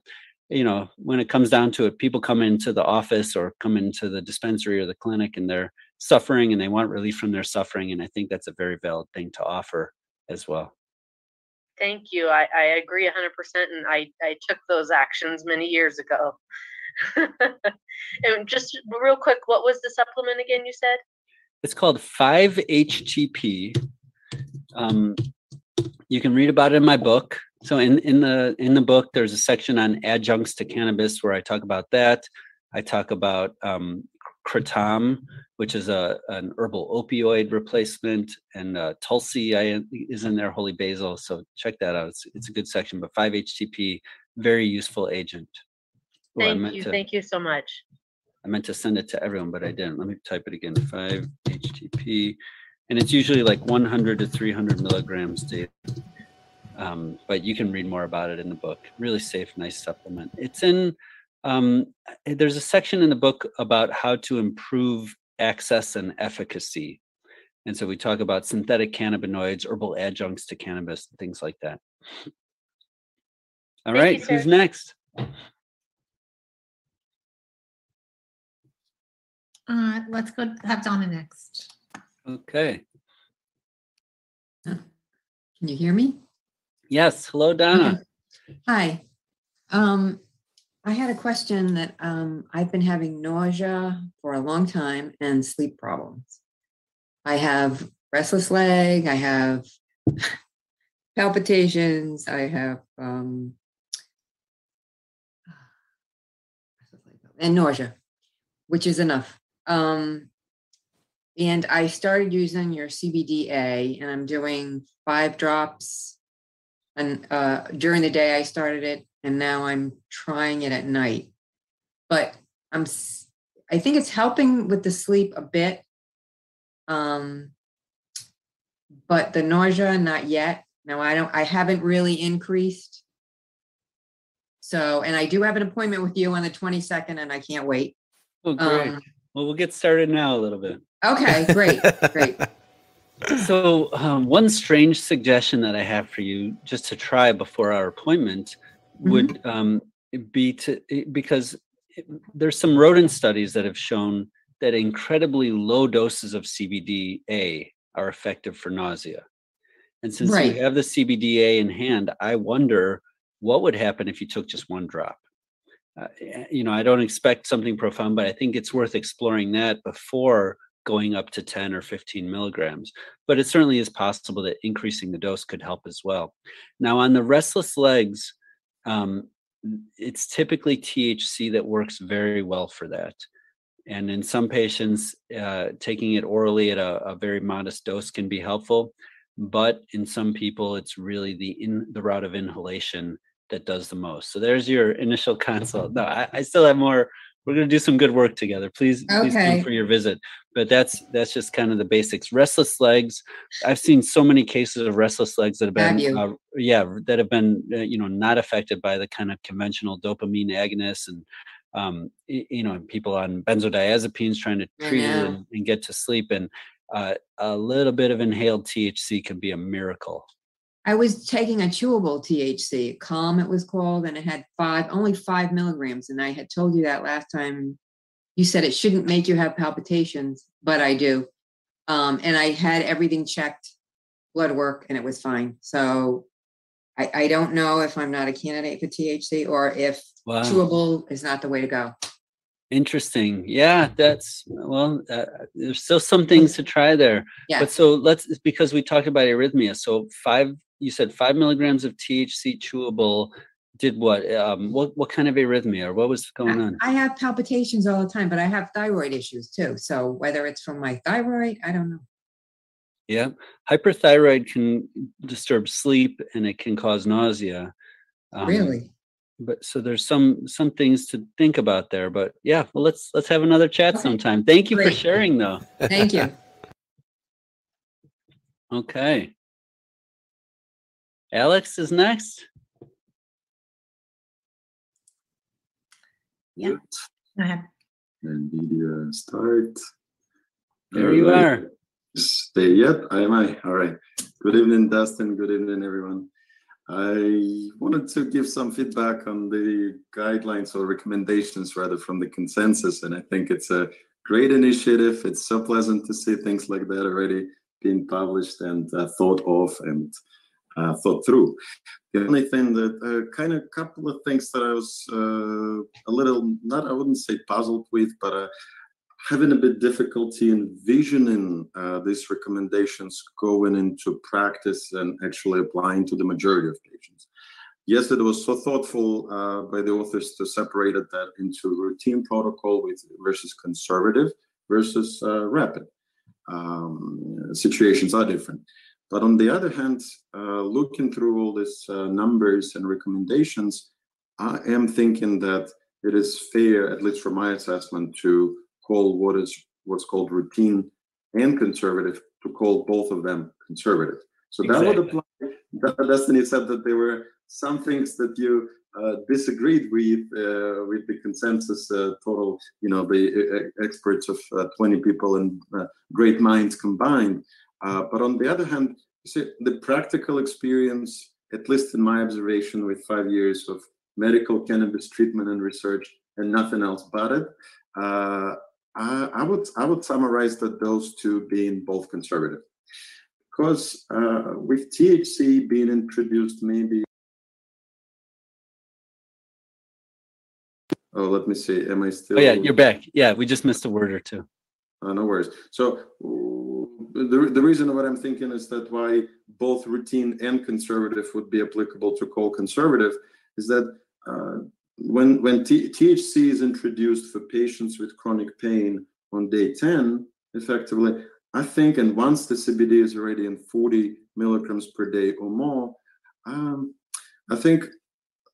you know, when it comes down to it, people come into the office or come into the dispensary or the clinic and they're suffering and they want relief from their suffering. And I think that's a very valid thing to offer as well. Thank you. I, I agree 100%. And I, I took those actions many years ago. [laughs] and just real quick, what was the supplement again you said? It's called 5-HTP. Um, you can read about it in my book. So in, in the in the book, there's a section on adjuncts to cannabis where I talk about that. I talk about um, kratom, which is a an herbal opioid replacement, and uh, tulsi I, is in there, holy basil. So check that out. It's, it's a good section. But 5-HTP, very useful agent. Oh, thank you. To, thank you so much. I meant to send it to everyone, but I didn't. Let me type it again. 5-HTP, and it's usually like 100 to 300 milligrams daily. Um, but you can read more about it in the book. Really safe, nice supplement. It's in um, there's a section in the book about how to improve access and efficacy. And so we talk about synthetic cannabinoids, herbal adjuncts to cannabis, and things like that. All Thank right, you, who's next? Uh, let's go have Donna next. Okay. Can you hear me? Yes. Hello, Donna. Hi. Um, I had a question that um, I've been having nausea for a long time and sleep problems. I have restless leg. I have [laughs] palpitations. I have um, [sighs] and nausea, which is enough. Um, and I started using your CBDA, and I'm doing five drops. And uh, during the day, I started it, and now I'm trying it at night. But I'm, I think it's helping with the sleep a bit. Um, but the nausea, not yet. Now I don't, I haven't really increased. So, and I do have an appointment with you on the 22nd, and I can't wait. Oh, great. Um, well, we'll get started now a little bit. Okay, great, great. [laughs] [laughs] So, um, one strange suggestion that I have for you, just to try before our appointment, would um, be to because there's some rodent studies that have shown that incredibly low doses of CBDA are effective for nausea. And since Right. you have the CBDA in hand, I wonder what would happen if you took just one drop. Uh, eh, you know, I don't expect something profound, but I think it's worth exploring that before going up to 10 or 15 milligrams. But it certainly is possible that increasing the dose could help as well. Now, on the restless legs, um, it's typically THC that works very well for that. And in some patients, uh, taking it orally at a, a very modest dose can be helpful. But in some people, it's really the in the route of inhalation that does the most. So there's your initial [laughs] consult. No, I, I still have more. We're going to do some good work together. Please, please come for your visit. But that's that's just kind of the basics. Restless legs. I've seen so many cases of restless legs that have Have been, you? uh, yeah, that have been, uh, you know, not affected by the kind of conventional dopamine agonists and, um, you know, people on benzodiazepines trying to treat it and, and get to sleep. And uh, a little bit of inhaled THC can be a miracle. I was taking a chewable THC, Calm it was called, and it had five, only five milligrams. And I had told you that last time. You said it shouldn't make you have palpitations, but I do. Um, and I had everything checked, blood work, and it was fine. So I, I don't know if I'm not a candidate for THC or if Wow. chewable is not the way to go. Interesting. Yeah, that's well. Uh, there's still some things to try there. Yeah. But so let's because we talked about arrhythmia. So five, you said five milligrams of THC chewable did what? Um, what what kind of arrhythmia or what was going on? I have palpitations all the time, but I have thyroid issues too. So whether it's from my thyroid, I don't know. Yeah, hyperthyroid can disturb sleep and it can cause nausea. Um, Really? But so there's some some things to think about there. But yeah, well let's let's have another chat Okay. sometime. Thank you for sharing though. Thank you. [laughs] Okay. Alex is next. Yeah. Good. Go ahead. And video start. There you Alright. are. Stay yet? I am I? All right. Good evening, Dustin. Good evening, everyone. I wanted to give some feedback on the guidelines or recommendations rather from the consensus. And I think it's a great initiative. It's so pleasant to see things like that already being published and uh, thought of. And uh, thought through. The only thing that uh, kind of a couple of things that I was uh, a little not I wouldn't say puzzled with, but uh, having a bit difficulty envisioning uh, these recommendations going into practice and actually applying to the majority of patients. Yes, it was so thoughtful uh, by the authors to separate that into routine protocol with versus conservative versus uh, rapid. Um, situations are different. But on the other hand, uh, looking through all these uh, numbers and recommendations, I am thinking that it is fair, at least from my assessment, to call what is what's called routine and conservative to call both of them conservative. So that would apply. Destiny said that there were some things that you uh, disagreed with uh, with the consensus uh, total, you know, the uh, experts of uh, 20 people and uh, great minds combined. but on the other hand, you see, the practical experience, at least in my observation, with five years of medical cannabis treatment and research and nothing else but it, I, I, would I would summarize that those two being both conservative, because with THC being introduced maybe Oh, let me see. Am I still? Oh yeah, you're back. Yeah, we just missed a word or two. Uh, no worries. So the, the reason what I'm thinking is that why both routine and conservative would be applicable to call conservative is that uh, when when T- THC is introduced for patients with chronic pain on day 10, effectively, I think, and once the CBD is already in 40 milligrams per day or more, um, I think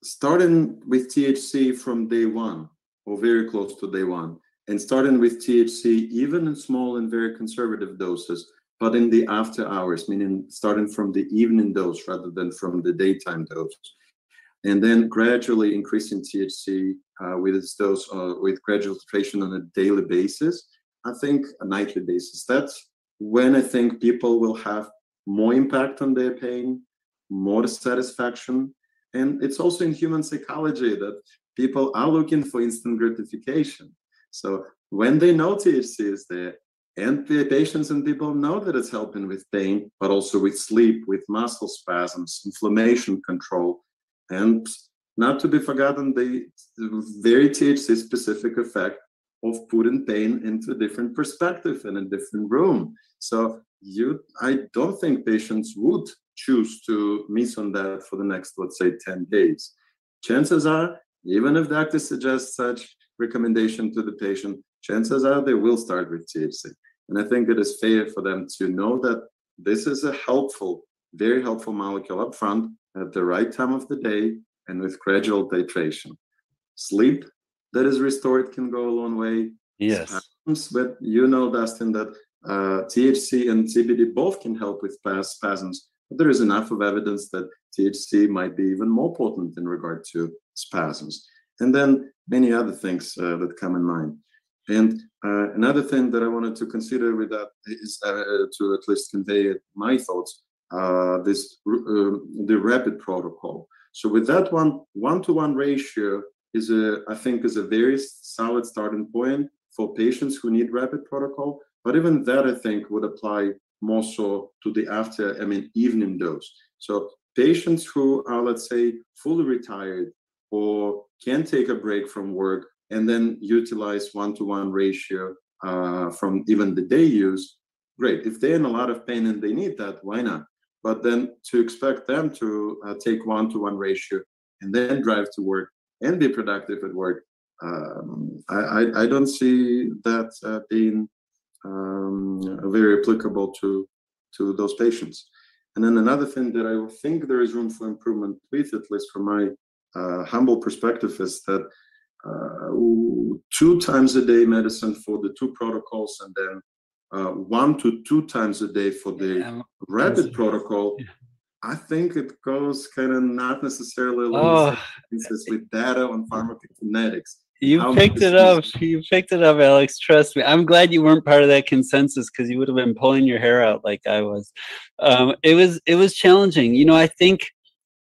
starting with THC from day one or very close to day one, and starting with THC even in small and very conservative doses, but in the after hours, meaning starting from the evening dose rather than from the daytime dose. And then gradually increasing THC uh, with its dose uh, with gradual titration on a daily basis. I think a nightly basis. That's when I think people will have more impact on their pain, more satisfaction, and it's also in human psychology that people are looking for instant gratification. So when they know THC is there, and the patients and people know that it's helping with pain, but also with sleep, with muscle spasms, inflammation control, and not to be forgotten, the very THC specific effect of putting pain into a different perspective in a different room. So you, I don't think patients would choose to miss on that for the next, let's say, 10 days. Chances are, even if doctor suggests such recommendation to the patient, chances are they will start with THC. And I think it is fair for them to know that this is a helpful, very helpful molecule up front at the right time of the day and with gradual titration. Sleep that is restored can go a long way. Yes. Spasms, but you know, Dustin, that uh, THC and CBD both can help with spasms. But there is enough of evidence that THC might be even more potent in regard to spasms. And then many other things uh, that come in mind. And uh, another thing that I wanted to consider with that is uh, to at least convey my thoughts, this uh, the rapid protocol. So with that one, one-to-one ratio is a, I think, is a very solid starting point for patients who need rapid protocol. But even that, I think, would apply more so to the after, I mean, evening dose. So patients who are, let's say, fully retired or can take a break from work and then utilize one-to-one ratio uh, from even the day use, great. If they're in a lot of pain and they need that, why not? But then to expect them to uh, take one-to-one ratio and then drive to work and be productive at work, um, I, I, I, don't see that uh, being um, very applicable to to those patients. And then another thing that I think there is room for improvement with, at least from my uh, humble perspective, is that uh, two times a day medicine for the two protocols, and then uh, one to two times a day for the yeah, rapid protocol. Yeah. I think it goes kind of not necessarily along oh. with data on pharmacokinetics. You picked it up. You picked it up, Alex. Trust me. I'm glad you weren't part of that consensus because you would have been pulling your hair out like I was. Um, it was it was challenging. You know, I think,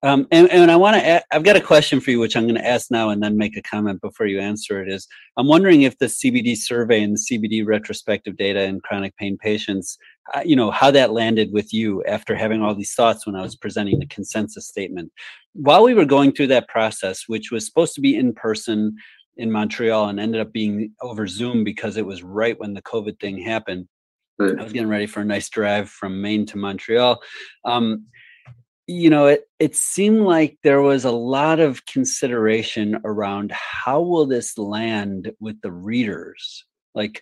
um, and, and I want to. I've got a question for you, which I'm going to ask now and then make a comment before you answer it. Is I'm wondering if the CBD survey and the CBD retrospective data in chronic pain patients uh, you know how that landed with you after having all these thoughts when I was presenting the consensus statement. While we were going through that process, which was supposed to be in person in Montreal and ended up being over Zoom because it was right when the COVID thing happened. I was getting ready for a nice drive from Maine to Montreal. Um, you know, it it seemed like there was a lot of consideration around how will this land with the readers. Like,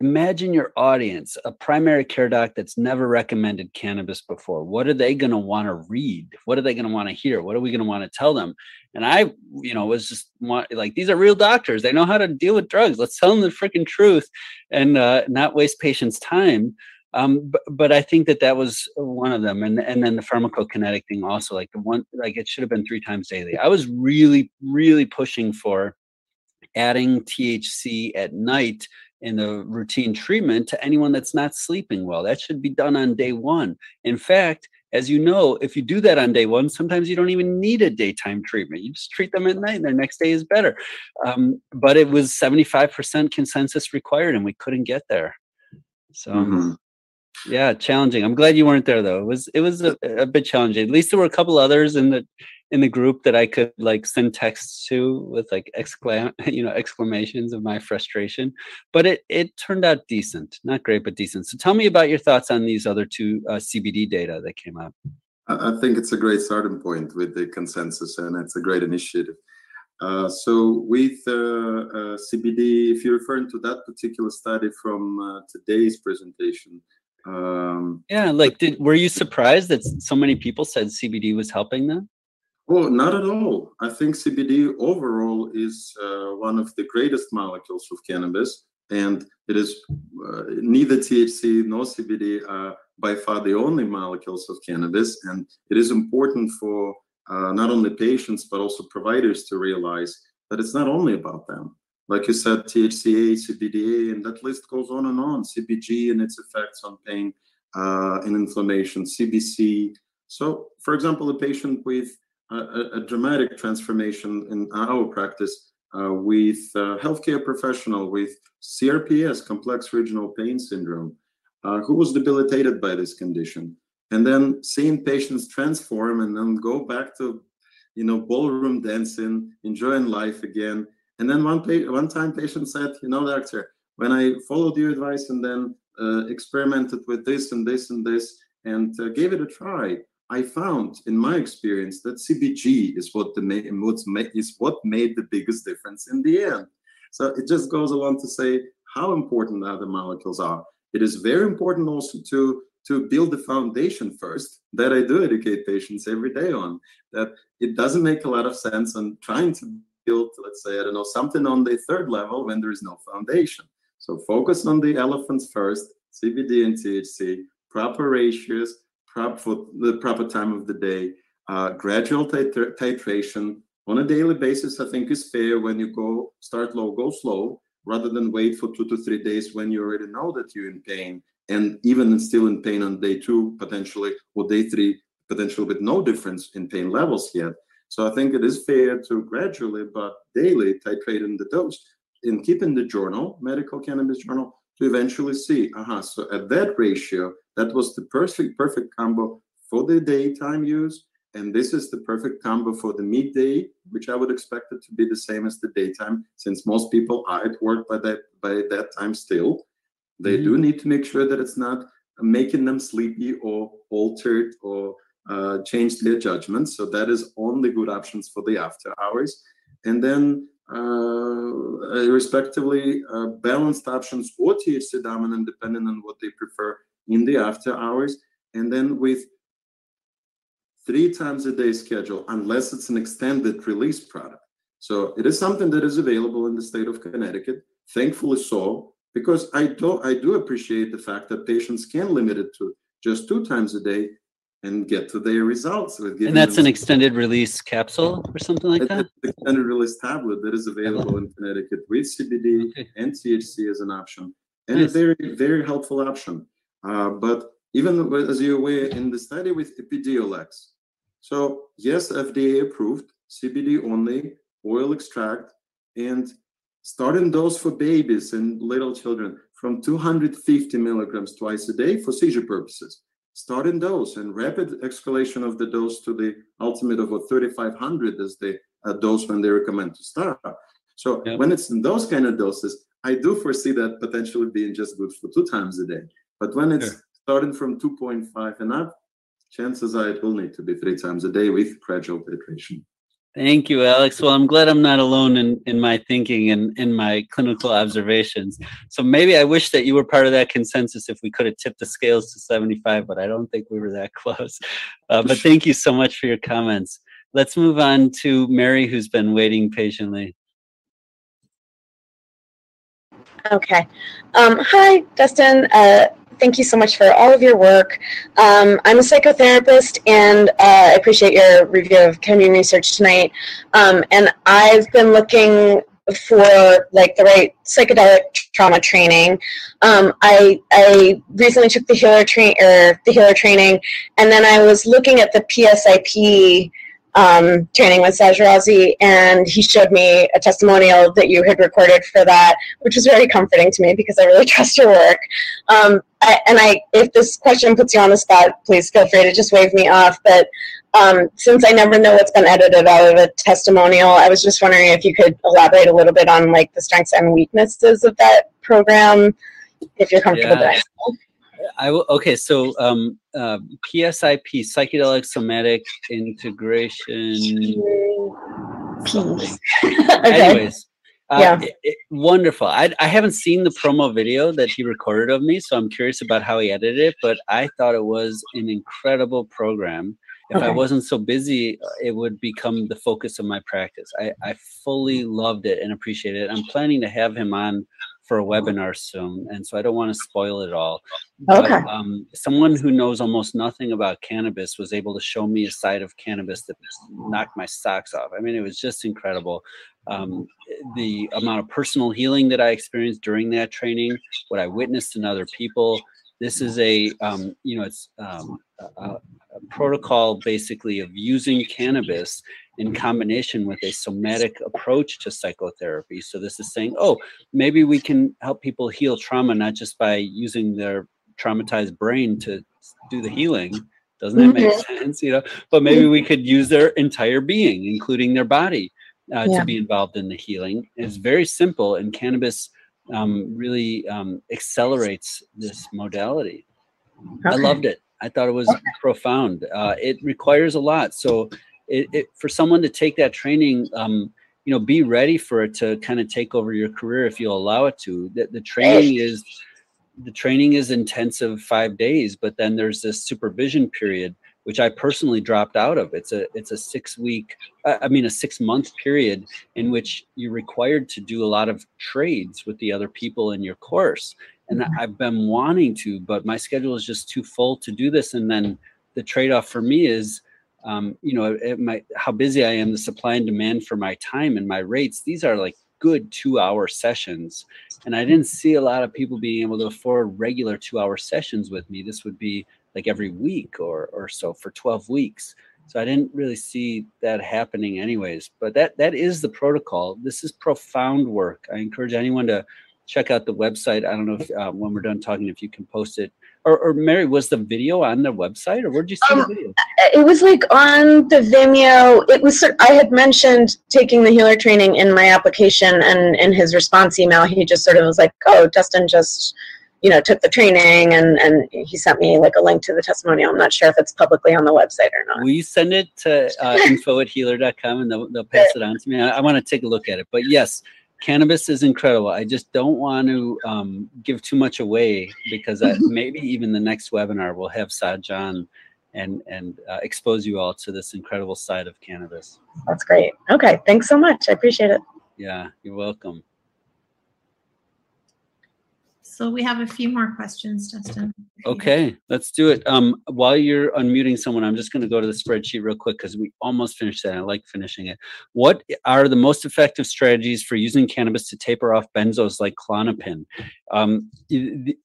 imagine your audience, a primary care doc that's never recommended cannabis before. What are they going to want to read? What are they going to want to hear? What are we going to want to tell them? And I, you know, was just want, like, these are real doctors. They know how to deal with drugs. Let's tell them the freaking truth and uh, not waste patients' time. Um, but, but I think that that was one of them, and and then the pharmacokinetic thing also, like the one, like it should have been three times daily. I was really, really pushing for adding THC at night in the routine treatment to anyone that's not sleeping well. That should be done on day one. In fact, as you know, if you do that on day one, sometimes you don't even need a daytime treatment. You just treat them at night, and their next day is better. Um, but it was 75% consensus required, and we couldn't get there. So, mm-hmm yeah challenging. I'm glad you weren't there though. It was it was a, a, bit challenging. At least there were a couple others in the in the group that i could like send texts to with like exclam [laughs] you know exclamations of my frustration. But it it turned out decent. Not great but decent. So tell me about your thoughts on these other two uh, cbd data that came out. I think it's a great starting point with the consensus and it's a great initiative. Uh, so with uh, uh CBD, if you're referring to that particular study from uh, today's presentation, um, yeah, like, did were you surprised that so many people said CBD was helping them? Oh, not at all. I think CBD overall is uh, one of the greatest molecules of cannabis, and it is uh, neither THC nor CBD are by far the only molecules of cannabis. And it is important for uh, not only patients but also providers to realize that it's not only about them like you said, THCA, CBDA, and that list goes on and on. CBG and its effects on pain uh, and inflammation, CBC. So, for example, a patient with a, a dramatic transformation in our practice uh, with a healthcare professional with CRPS, complex regional pain syndrome, uh, who was debilitated by this condition. And then seeing patients transform and then go back to, you know, ballroom dancing, enjoying life again and then one pa- one time patient said, you know, doctor, when I followed your advice and then uh, experimented with this and this and this and uh, gave it a try, I found in my experience that CBG is what the ma- what's ma- is what made the biggest difference in the end. So it just goes along to say how important other molecules are. It is very important also to to build the foundation first that I do educate patients every day on. That it doesn't make a lot of sense on trying to build, let's say, I don't know, something on the third level when there is no foundation. So focus on the elephants first, CBD and THC, proper ratios, prop for the proper time of the day, uh, gradual titra- titration on a daily basis. I think is fair when you go start low, go slow, rather than wait for two to three days when you already know that you're in pain, and even still in pain on day two potentially, or day three potentially with no difference in pain levels yet. So I think it is fair to gradually but daily titrate in the dose and keep in the journal, medical cannabis journal, to eventually see, aha, so at that ratio, that was the perfect, perfect combo for the daytime use. And this is the perfect combo for the midday, which I would expect it to be the same as the daytime, since most people are at work by that by that time still. They mm-hmm. do need to make sure that it's not making them sleepy or altered or uh, change their judgment. So that is only good options for the after hours. And then uh, respectively uh, balanced options or THC dominant depending on what they prefer in the after hours. And then with three times a day schedule, unless it's an extended release product. So it is something that is available in the state of Connecticut, thankfully so, because I do I do appreciate the fact that patients can limit it to just two times a day and get to their results. and that's an extended release capsule or something like that? extended release tablet that is available in Connecticut with CBD okay. and THC as an option. And nice. a very, very helpful option. Uh, but even as you're aware, in the study with Epidiolex, so yes, FDA approved CBD only, oil extract, and starting dose for babies and little children from 250 milligrams twice a day for seizure purposes. Starting dose and rapid escalation of the dose to the ultimate of what 3,500 is the uh, dose when they recommend to start. So Yep. when it's in those kind of doses, I do foresee that potentially being just good for two times a day. But when it's starting from 2.5 and up, chances are it will need to be three times a day with gradual titration. Thank you, Alex. Well, I'm glad I'm not alone in, in my thinking and in my clinical observations. So maybe I wish that you were part of that consensus if we could have tipped the scales to 75, but I don't think we were that [laughs] close. Uh, but thank you so much for your comments. Let's move on to Mary, who's been waiting patiently. Okay. Um, hi, Dustin. Uh, thank you so much for all of your work. Um, I'm a psychotherapist, and uh, I appreciate your review of ketamine research tonight. Um, and I've been looking for like the right psychedelic trauma training. Um, I I recently took the healer train or the healer training, and then I was looking at the PSIP um, training with Saj Razvi, and he showed me a testimonial that you had recorded for that, which was very comforting to me because I really [laughs] trust your work. Um, I, and I, if this question puts you on the spot, please feel free to just wave me off. But um, since I never know what's been edited out of a testimonial, I was just wondering if you could elaborate a little bit on like the strengths and weaknesses of that program, if you're comfortable Yeah. doing so. I will. Okay, so um, uh, PSIP, psychedelic somatic integration. something. [laughs] Okay. Anyways, uh, Yeah. it- it- wonderful. I, I haven't seen the promo video that he recorded of me, so I'm curious about how he edited it. But I thought it was an incredible program. If I wasn't so busy, uh, it would become the focus of my practice. I, I fully loved it and appreciated it. I'm planning to have him on for a webinar soon, and so I don't want to spoil it all. But, Okay. um, someone who knows almost nothing about cannabis was able to show me a side of cannabis that knocked my socks off. I mean, it was just incredible. Um, the amount of personal healing that I experienced during that training, what I witnessed in other people. This is a, um, you know, it's um, a, a a protocol basically of using cannabis in combination with a somatic approach to psychotherapy. So this is saying, oh, maybe we can help people heal trauma not just by using their traumatized brain to do the healing. Doesn't that make Mhm. sense? You know, but maybe we could use their entire being, including their body, uh, Yeah. to be involved in the healing. It's very simple, and cannabis um, really um, accelerates this modality. I loved it. I thought it was profound. Uh, it requires a lot. So, it, it, for someone to take that training, um, you know, be ready for it to kind of take over your career if you'll allow it to. The, the training is the training is intensive five days, but then there's this supervision period, which I personally dropped out of. It's a it's a six week, I mean a six month period in which you're required to do a lot of trades with the other people in your course. And I- I've been wanting to, but my schedule is just too full to do this. And then the trade off for me is, um, you know, might, how busy I am, the supply and demand for my time and my rates. These are like good two hour sessions. And I didn't see a lot of people being able to afford regular two hour sessions with me. This would be like every week or, or so for 12 weeks. So I didn't really see that happening anyways, but that, that is the protocol. This is profound work. I encourage anyone to check out the website. I don't know if uh, when we're done talking, if you can post it or, or Mary, was the video on the website or where'd you see Um, the video? it was like on the Vimeo. It was. I had mentioned taking the healer training in my application, and in his response email, he just sort of was like, "Oh, Dustin just, you know, took the training," and and he sent me like a link to the testimonial. I'm not sure if it's publicly on the website or not. Will you send it to uh, [laughs] info at healer.com and they'll, they'll pass it on to me? I, I want to take a look at it. But yes, cannabis is incredible. I just don't want to um, give too much away because I, [laughs] maybe even the next webinar will have Sajan and and uh, expose you all to this incredible side of cannabis. That's great. Okay, thanks so much. I appreciate it. Yeah, you're welcome. So we have a few more questions, Dustin. Okay, let's do it. Um, while you're unmuting someone, I'm just going to go to the spreadsheet real quick because we almost finished that. I like finishing it. What are the most effective strategies for using cannabis to taper off benzos like Klonopin? Um,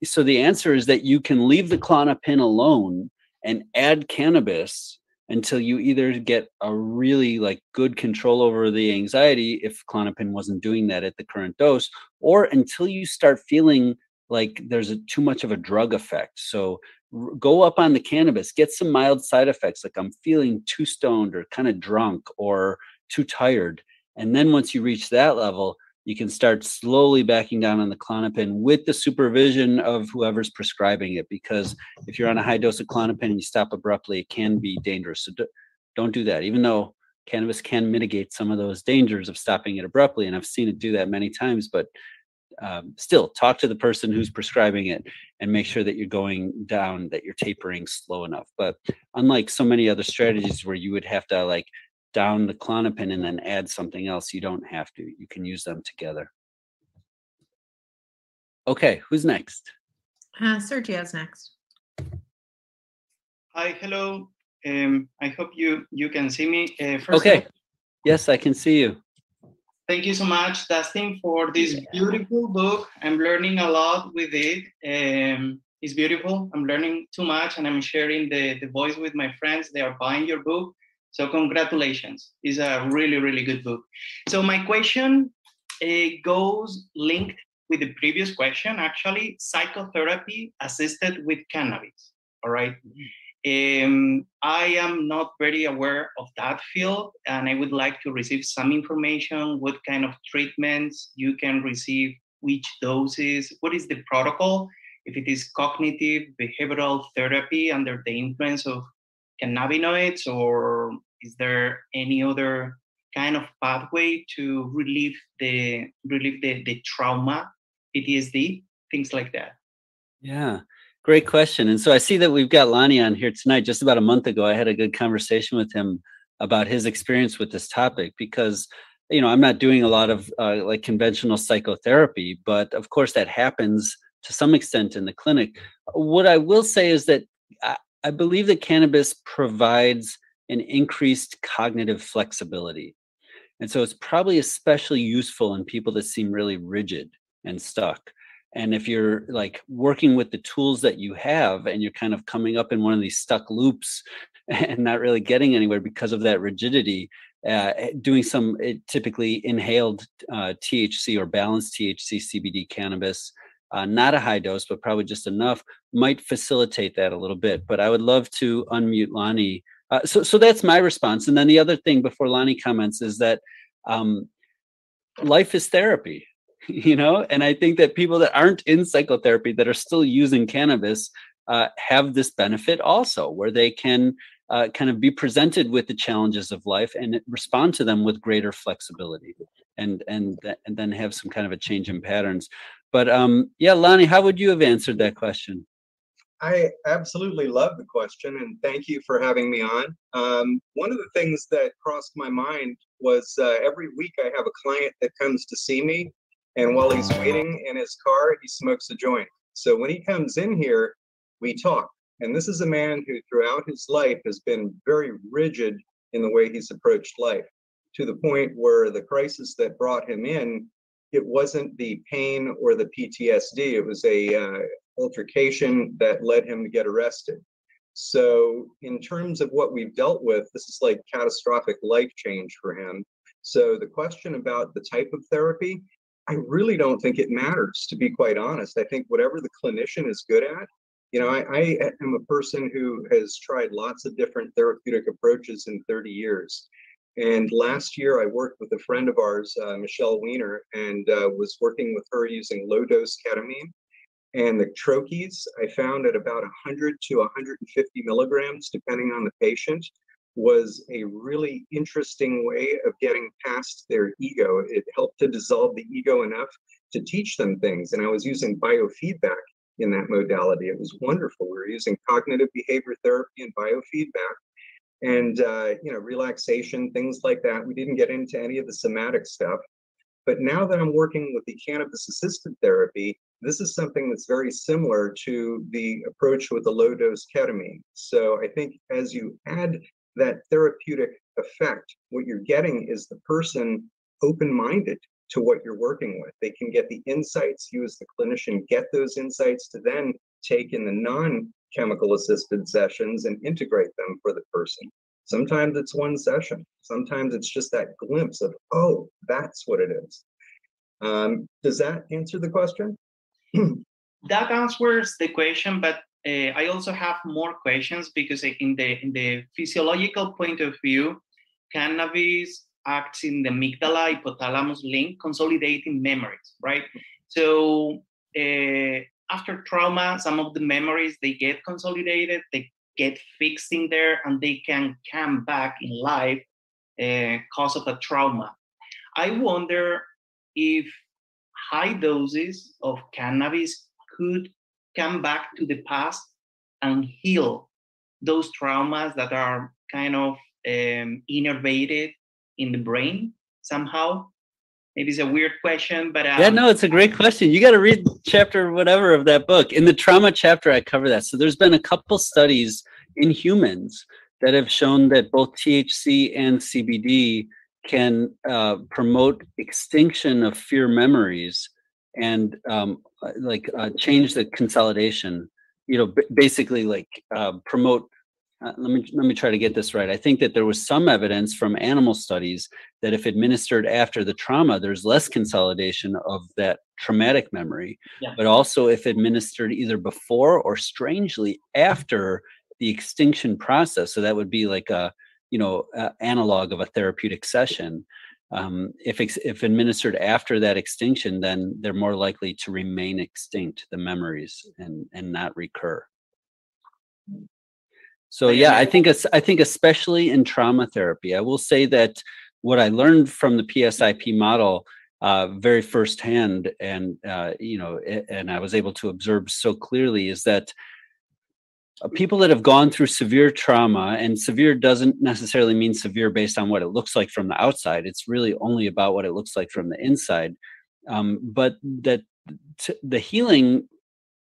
so the answer is that you can leave the Klonopin alone and add cannabis until you either get a really like good control over the anxiety if Klonopin wasn't doing that at the current dose or until you start feeling like there's a, too much of a drug effect. So r- go up on the cannabis, get some mild side effects, like I'm feeling too stoned or kind of drunk or too tired. And then once you reach that level, you can start slowly backing down on the Klonopin with the supervision of whoever's prescribing it. Because if you're on a high dose of Klonopin and you stop abruptly, it can be dangerous. So d- don't do that. Even though cannabis can mitigate some of those dangers of stopping it abruptly, and I've seen it do that many times. But um, still, talk to the person who's prescribing it and make sure that you're going down, that you're tapering slow enough. But unlike so many other strategies where you would have to like down the Klonopin and then add something else. You don't have to. You can use them together. Okay, who's next? Uh, Sergio's next. Hi, hello. Um, I hope you you can see me. Uh, first Okay. of all, Yes, I can see you. Thank you so much, Dustin, for this beautiful book. I'm learning a lot with it. Um, it's beautiful. I'm learning too much, and I'm sharing the the voice with my friends. They are buying your book, so congratulations. It's a really really good book. So my question uh, goes linked with the previous question. Actually, psychotherapy assisted with cannabis. All right. Um, I am not very aware of that field, and I would like to receive some information. What kind of treatments you can receive, which doses, what is the protocol? If it is cognitive behavioral therapy under the influence of cannabinoids, or is there any other kind of pathway to relieve the relieve the, the trauma, PTSD, things like that? Yeah, great question. And so I see that we've got Lonnie on here tonight. Just about a month ago, I had a good conversation with him about his experience with this topic because you know i'm not doing a lot of uh, like conventional psychotherapy but of course that happens to some extent in the clinic what i will say is that i, I believe that cannabis provides an increased cognitive flexibility and so it's probably especially useful in people that seem really rigid and stuck and if you're like working with the tools that you have and you're kind of coming up in one of these stuck loops [laughs] and not really getting anywhere because of that rigidity uh, doing some uh, typically inhaled uh, THC or balanced THC CBD cannabis, uh, not a high dose, but probably just enough, might facilitate that a little bit. But I would love to unmute Lonnie. Uh, so, so that's my response. And then the other thing before Lonnie comments is that um, life is therapy, [laughs] you know. And I think that people that aren't in psychotherapy that are still using cannabis uh, have this benefit also, where they can uh, kind of be presented with the challenges of life and respond to them with greater flexibility and and th- and then have some kind of a change in patterns but um yeah lonnie how would you have answered that question I absolutely love the question and thank you for having me on. Um, one of the things that crossed my mind was uh, every week I have a client that comes to see me, and while he's waiting in his car, he smokes a joint. So when he comes in here, we talk. And this is a man who, throughout his life, has been very rigid in the way he's approached life to the point where the crisis that brought him in it wasn't the pain or the PTSD. It was a uh, altercation that led him to get arrested. So, in terms of what we've dealt with, this is like catastrophic life change for him. So, the question about the type of therapy, I really don't think it matters, to be quite honest. I think whatever the clinician is good at, you know, I, I am a person who has tried lots of different therapeutic approaches in 30 years. And last year, I worked with a friend of ours, uh, Michelle Weiner, and uh, was working with her using low dose ketamine. And the troches I found at about 100 to 150 milligrams, depending on the patient, was a really interesting way of getting past their ego. It helped to dissolve the ego enough to teach them things. And I was using biofeedback in that modality. It was wonderful. We were using cognitive behavior therapy and biofeedback and uh, you know relaxation things like that we didn't get into any of the somatic stuff but now that i'm working with the cannabis assisted therapy this is something that's very similar to the approach with the low dose ketamine so i think as you add that therapeutic effect what you're getting is the person open minded to what you're working with they can get the insights you as the clinician get those insights to then take in the non chemical assisted sessions and integrate them for the person. Sometimes it's one session. Sometimes it's just that glimpse of, oh, that's what it is. Um, does that answer the question? [clears throat] that answers the question, but uh, I also have more questions because in the in the physiological point of view, cannabis acts in the amygdala hypothalamus link, consolidating memories, right? So uh, after trauma, some of the memories they get consolidated, they get fixed in there, and they can come back in life uh, cause of a trauma. I wonder if high doses of cannabis could come back to the past and heal those traumas that are kind of um, innervated in the brain somehow? Maybe it's a weird question but um, yeah no it's a great question. You got to read chapter whatever of that book. In the trauma chapter i cover that. So there's been a couple studies in humans that have shown that both thc and cbd can uh, promote extinction of fear memories and um, uh, like uh, change the consolidation you know b- basically like uh, promote uh, let me let me try to get this right. I think that there was some evidence from animal studies that if administered after the trauma, there's less consolidation of that traumatic memory. Yeah. But also if administered either before or strangely after the extinction process, so that would be like a you know a analog of a therapeutic session. Um, if ex- if administered after that extinction, then they're more likely to remain extinct, the memories, and and not recur. So yeah, I think it's, I think especially in trauma therapy, I will say that what I learned from the PSIP model uh, very firsthand, and uh, you know, and I was able to observe so clearly is that people that have gone through severe trauma, and severe doesn't necessarily mean severe based on what it looks like from the outside. It's really only about what it looks like from the inside. Um, but that t- the healing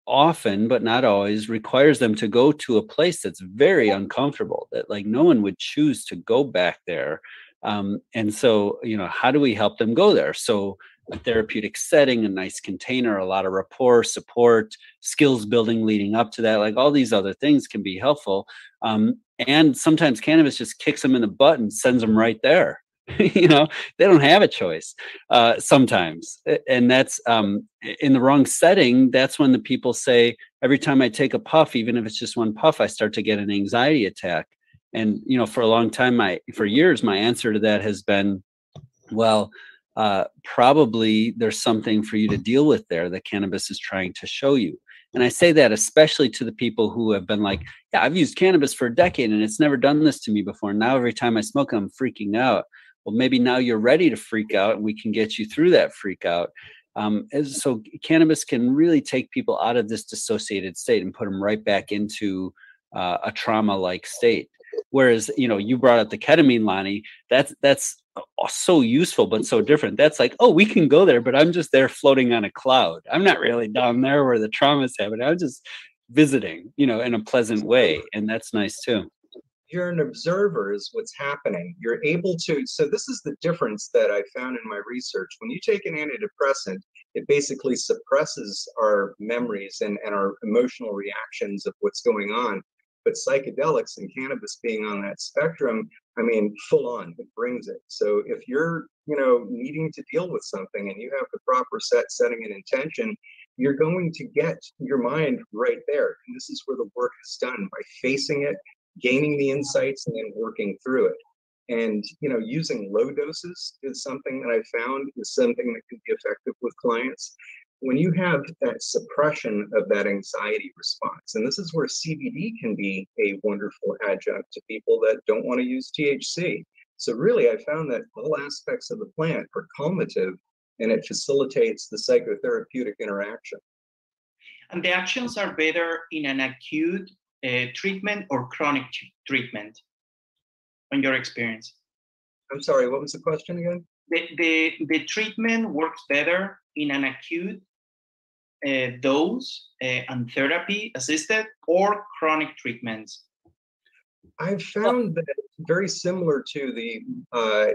often but not always requires them to go to a place that's very uncomfortable that like no one would choose to go back there um, and so you know how do we help them go there so a therapeutic setting a nice container a lot of rapport support skills building leading up to that like all these other things can be helpful um, and sometimes cannabis just kicks them in the butt and sends them right there [laughs] you know? They don't have a choice uh, sometimes and that's um, in the wrong setting that's when the people say every time i take a puff even if it's just one puff i start to get an anxiety attack. And you know for a long time my for years my answer to that has been well uh, probably there's something for you to deal with there that cannabis is trying to show you. And I say that especially to the people who have been like, yeah, I've used cannabis for a decade and it's never done this to me before. Now every time I smoke, I'm freaking out. Well maybe now you're ready to freak out and we can get you through that freak out. Um, so cannabis can really take people out of this dissociated state and put them right back into uh, a trauma like state. Whereas you know you brought up the ketamine lonnie that's that's so useful but so different. That's like oh we can go there but i'm just there floating on a cloud. I'm not really down there where the trauma's happening. I'm just visiting you know in a pleasant way and that's nice too. You're an observer is what's happening. You're able to so this is the difference that i found in my research. When you take an antidepressant it basically suppresses our memories and, and our emotional reactions of what's going on. But psychedelics and cannabis being on that spectrum i mean full on it brings it so if you're you know needing to deal with something and you have the proper set setting and intention you're going to get your mind right there and this is where the work is done by facing it gaining the insights and then working through it. And you know, using low doses is something that I found is something that can be effective with clients. When you have that suppression of that anxiety response, and this is where CBD can be a wonderful adjunct to people that don't want to use THC. So really, I found that all aspects of the plant are calmative and it facilitates the psychotherapeutic interaction. And the actions are better in an acute uh, treatment or chronic treatment on your experience? I'm sorry, what was the question again? The, the, the treatment works better in an acute uh, dose uh, and therapy assisted or chronic treatments? I've found that very similar to the uh,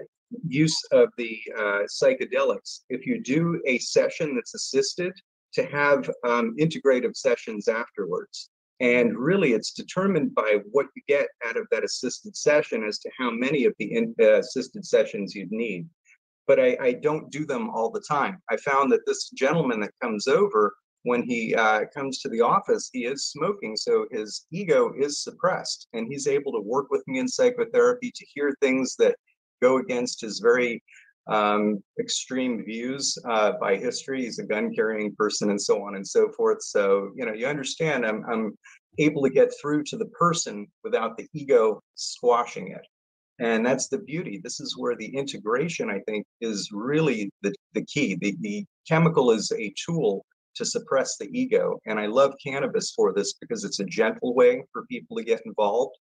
use of the uh, psychedelics. If you do a session that's assisted, to have um, integrative sessions afterwards. And really, it's determined by what you get out of that assisted session as to how many of the in, uh, assisted sessions you'd need. But I, I, don't do them all the time. I found that this gentleman that comes over when he uh, comes to the office, he is smoking, so his ego is suppressed, and he's able to work with me in psychotherapy to hear things that go against his very um, extreme views uh, by history. He's a gun carrying person, and so on and so forth. So you know, you understand. I'm I'm able to get through to the person without the ego squashing it. And that's the beauty. This is where the integration, I think, is really the, the key. The, the chemical is a tool to suppress the ego. And I love cannabis for this because it's a gentle way for people to get involved.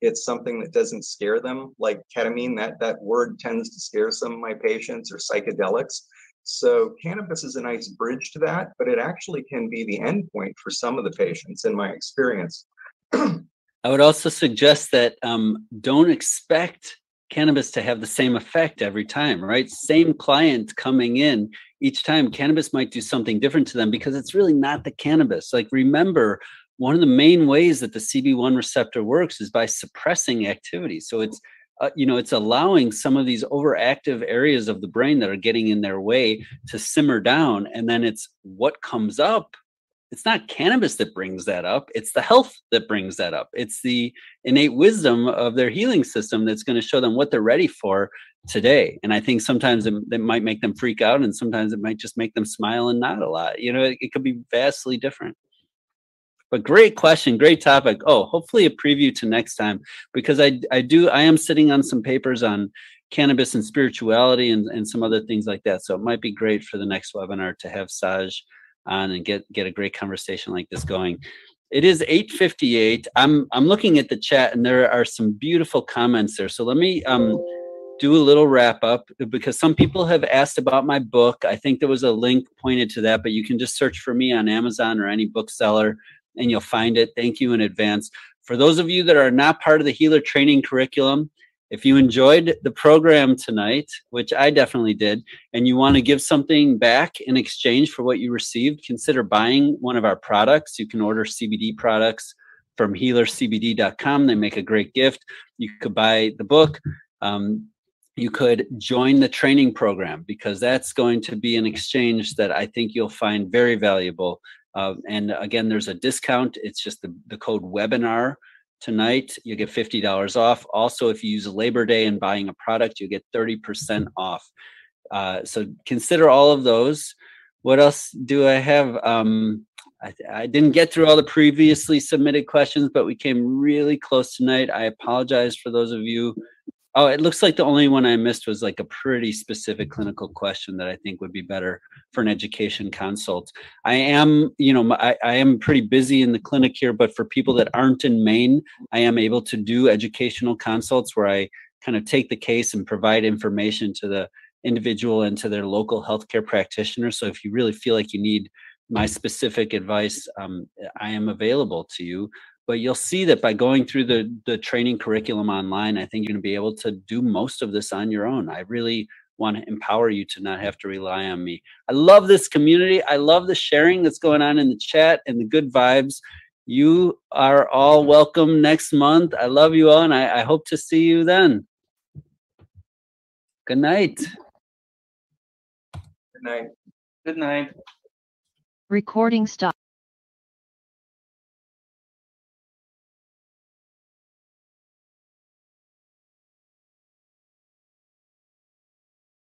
It's something that doesn't scare them, like ketamine. That that word tends to scare some of my patients or psychedelics. So cannabis is a nice bridge to that, but it actually can be the endpoint for some of the patients, in my experience. [clears throat] I would also suggest that um, don't expect cannabis to have the same effect every time, right? Same client coming in each time, cannabis might do something different to them because it's really not the cannabis. Like, remember, one of the main ways that the CB1 receptor works is by suppressing activity. So it's uh, you know it's allowing some of these overactive areas of the brain that are getting in their way to simmer down and then it's what comes up it's not cannabis that brings that up it's the health that brings that up it's the innate wisdom of their healing system that's going to show them what they're ready for today and i think sometimes it, it, might make them freak out and sometimes it might just make them smile and nod a lot you know it, it could be vastly different but great question, great topic. Oh, hopefully a preview to next time because I I do I am sitting on some papers on cannabis and spirituality and, and some other things like that. So it might be great for the next webinar to have Saj on and get get a great conversation like this going. It is 8:58. I'm I'm looking at the chat and there are some beautiful comments there. So let me um do a little wrap up because some people have asked about my book. I think there was a link pointed to that, but you can just search for me on Amazon or any bookseller and you'll find it. Thank you in advance. For those of you that are not part of the healer training curriculum, if you enjoyed the program tonight, which I definitely did, and you want to give something back in exchange for what you received, consider buying one of our products. You can order CBD products from healercbd.com. They make a great gift. You could buy the book. Um, you could join the training program because that's going to be an exchange that I think you'll find very valuable uh, and again, there's a discount. It's just the, the code webinar tonight. You get $50 off. Also, if you use Labor Day and buying a product, you get 30% off. Uh, so consider all of those. What else do I have? Um, I, I, didn't get through all the previously submitted questions, but we came really close tonight. I apologize for those of you Oh, it looks like the only one I missed was like a pretty specific clinical question that I think would be better for an education consult. I am, you know, I, I, am pretty busy in the clinic here, but for people that aren't in Maine, I am able to do educational consults where I kind of take the case and provide information to the individual and to their local healthcare practitioner. So if you really feel like you need my specific advice, um, I am available to you but you'll see that by going through the the training curriculum online i think you're going to be able to do most of this on your own. I really want to empower you to not have to rely on me. I love this community. I love the sharing that's going on in the chat and the good vibes. You are all welcome next month. I love you all and i, I hope to see you then. Good night. Good night. Good night. Recording stop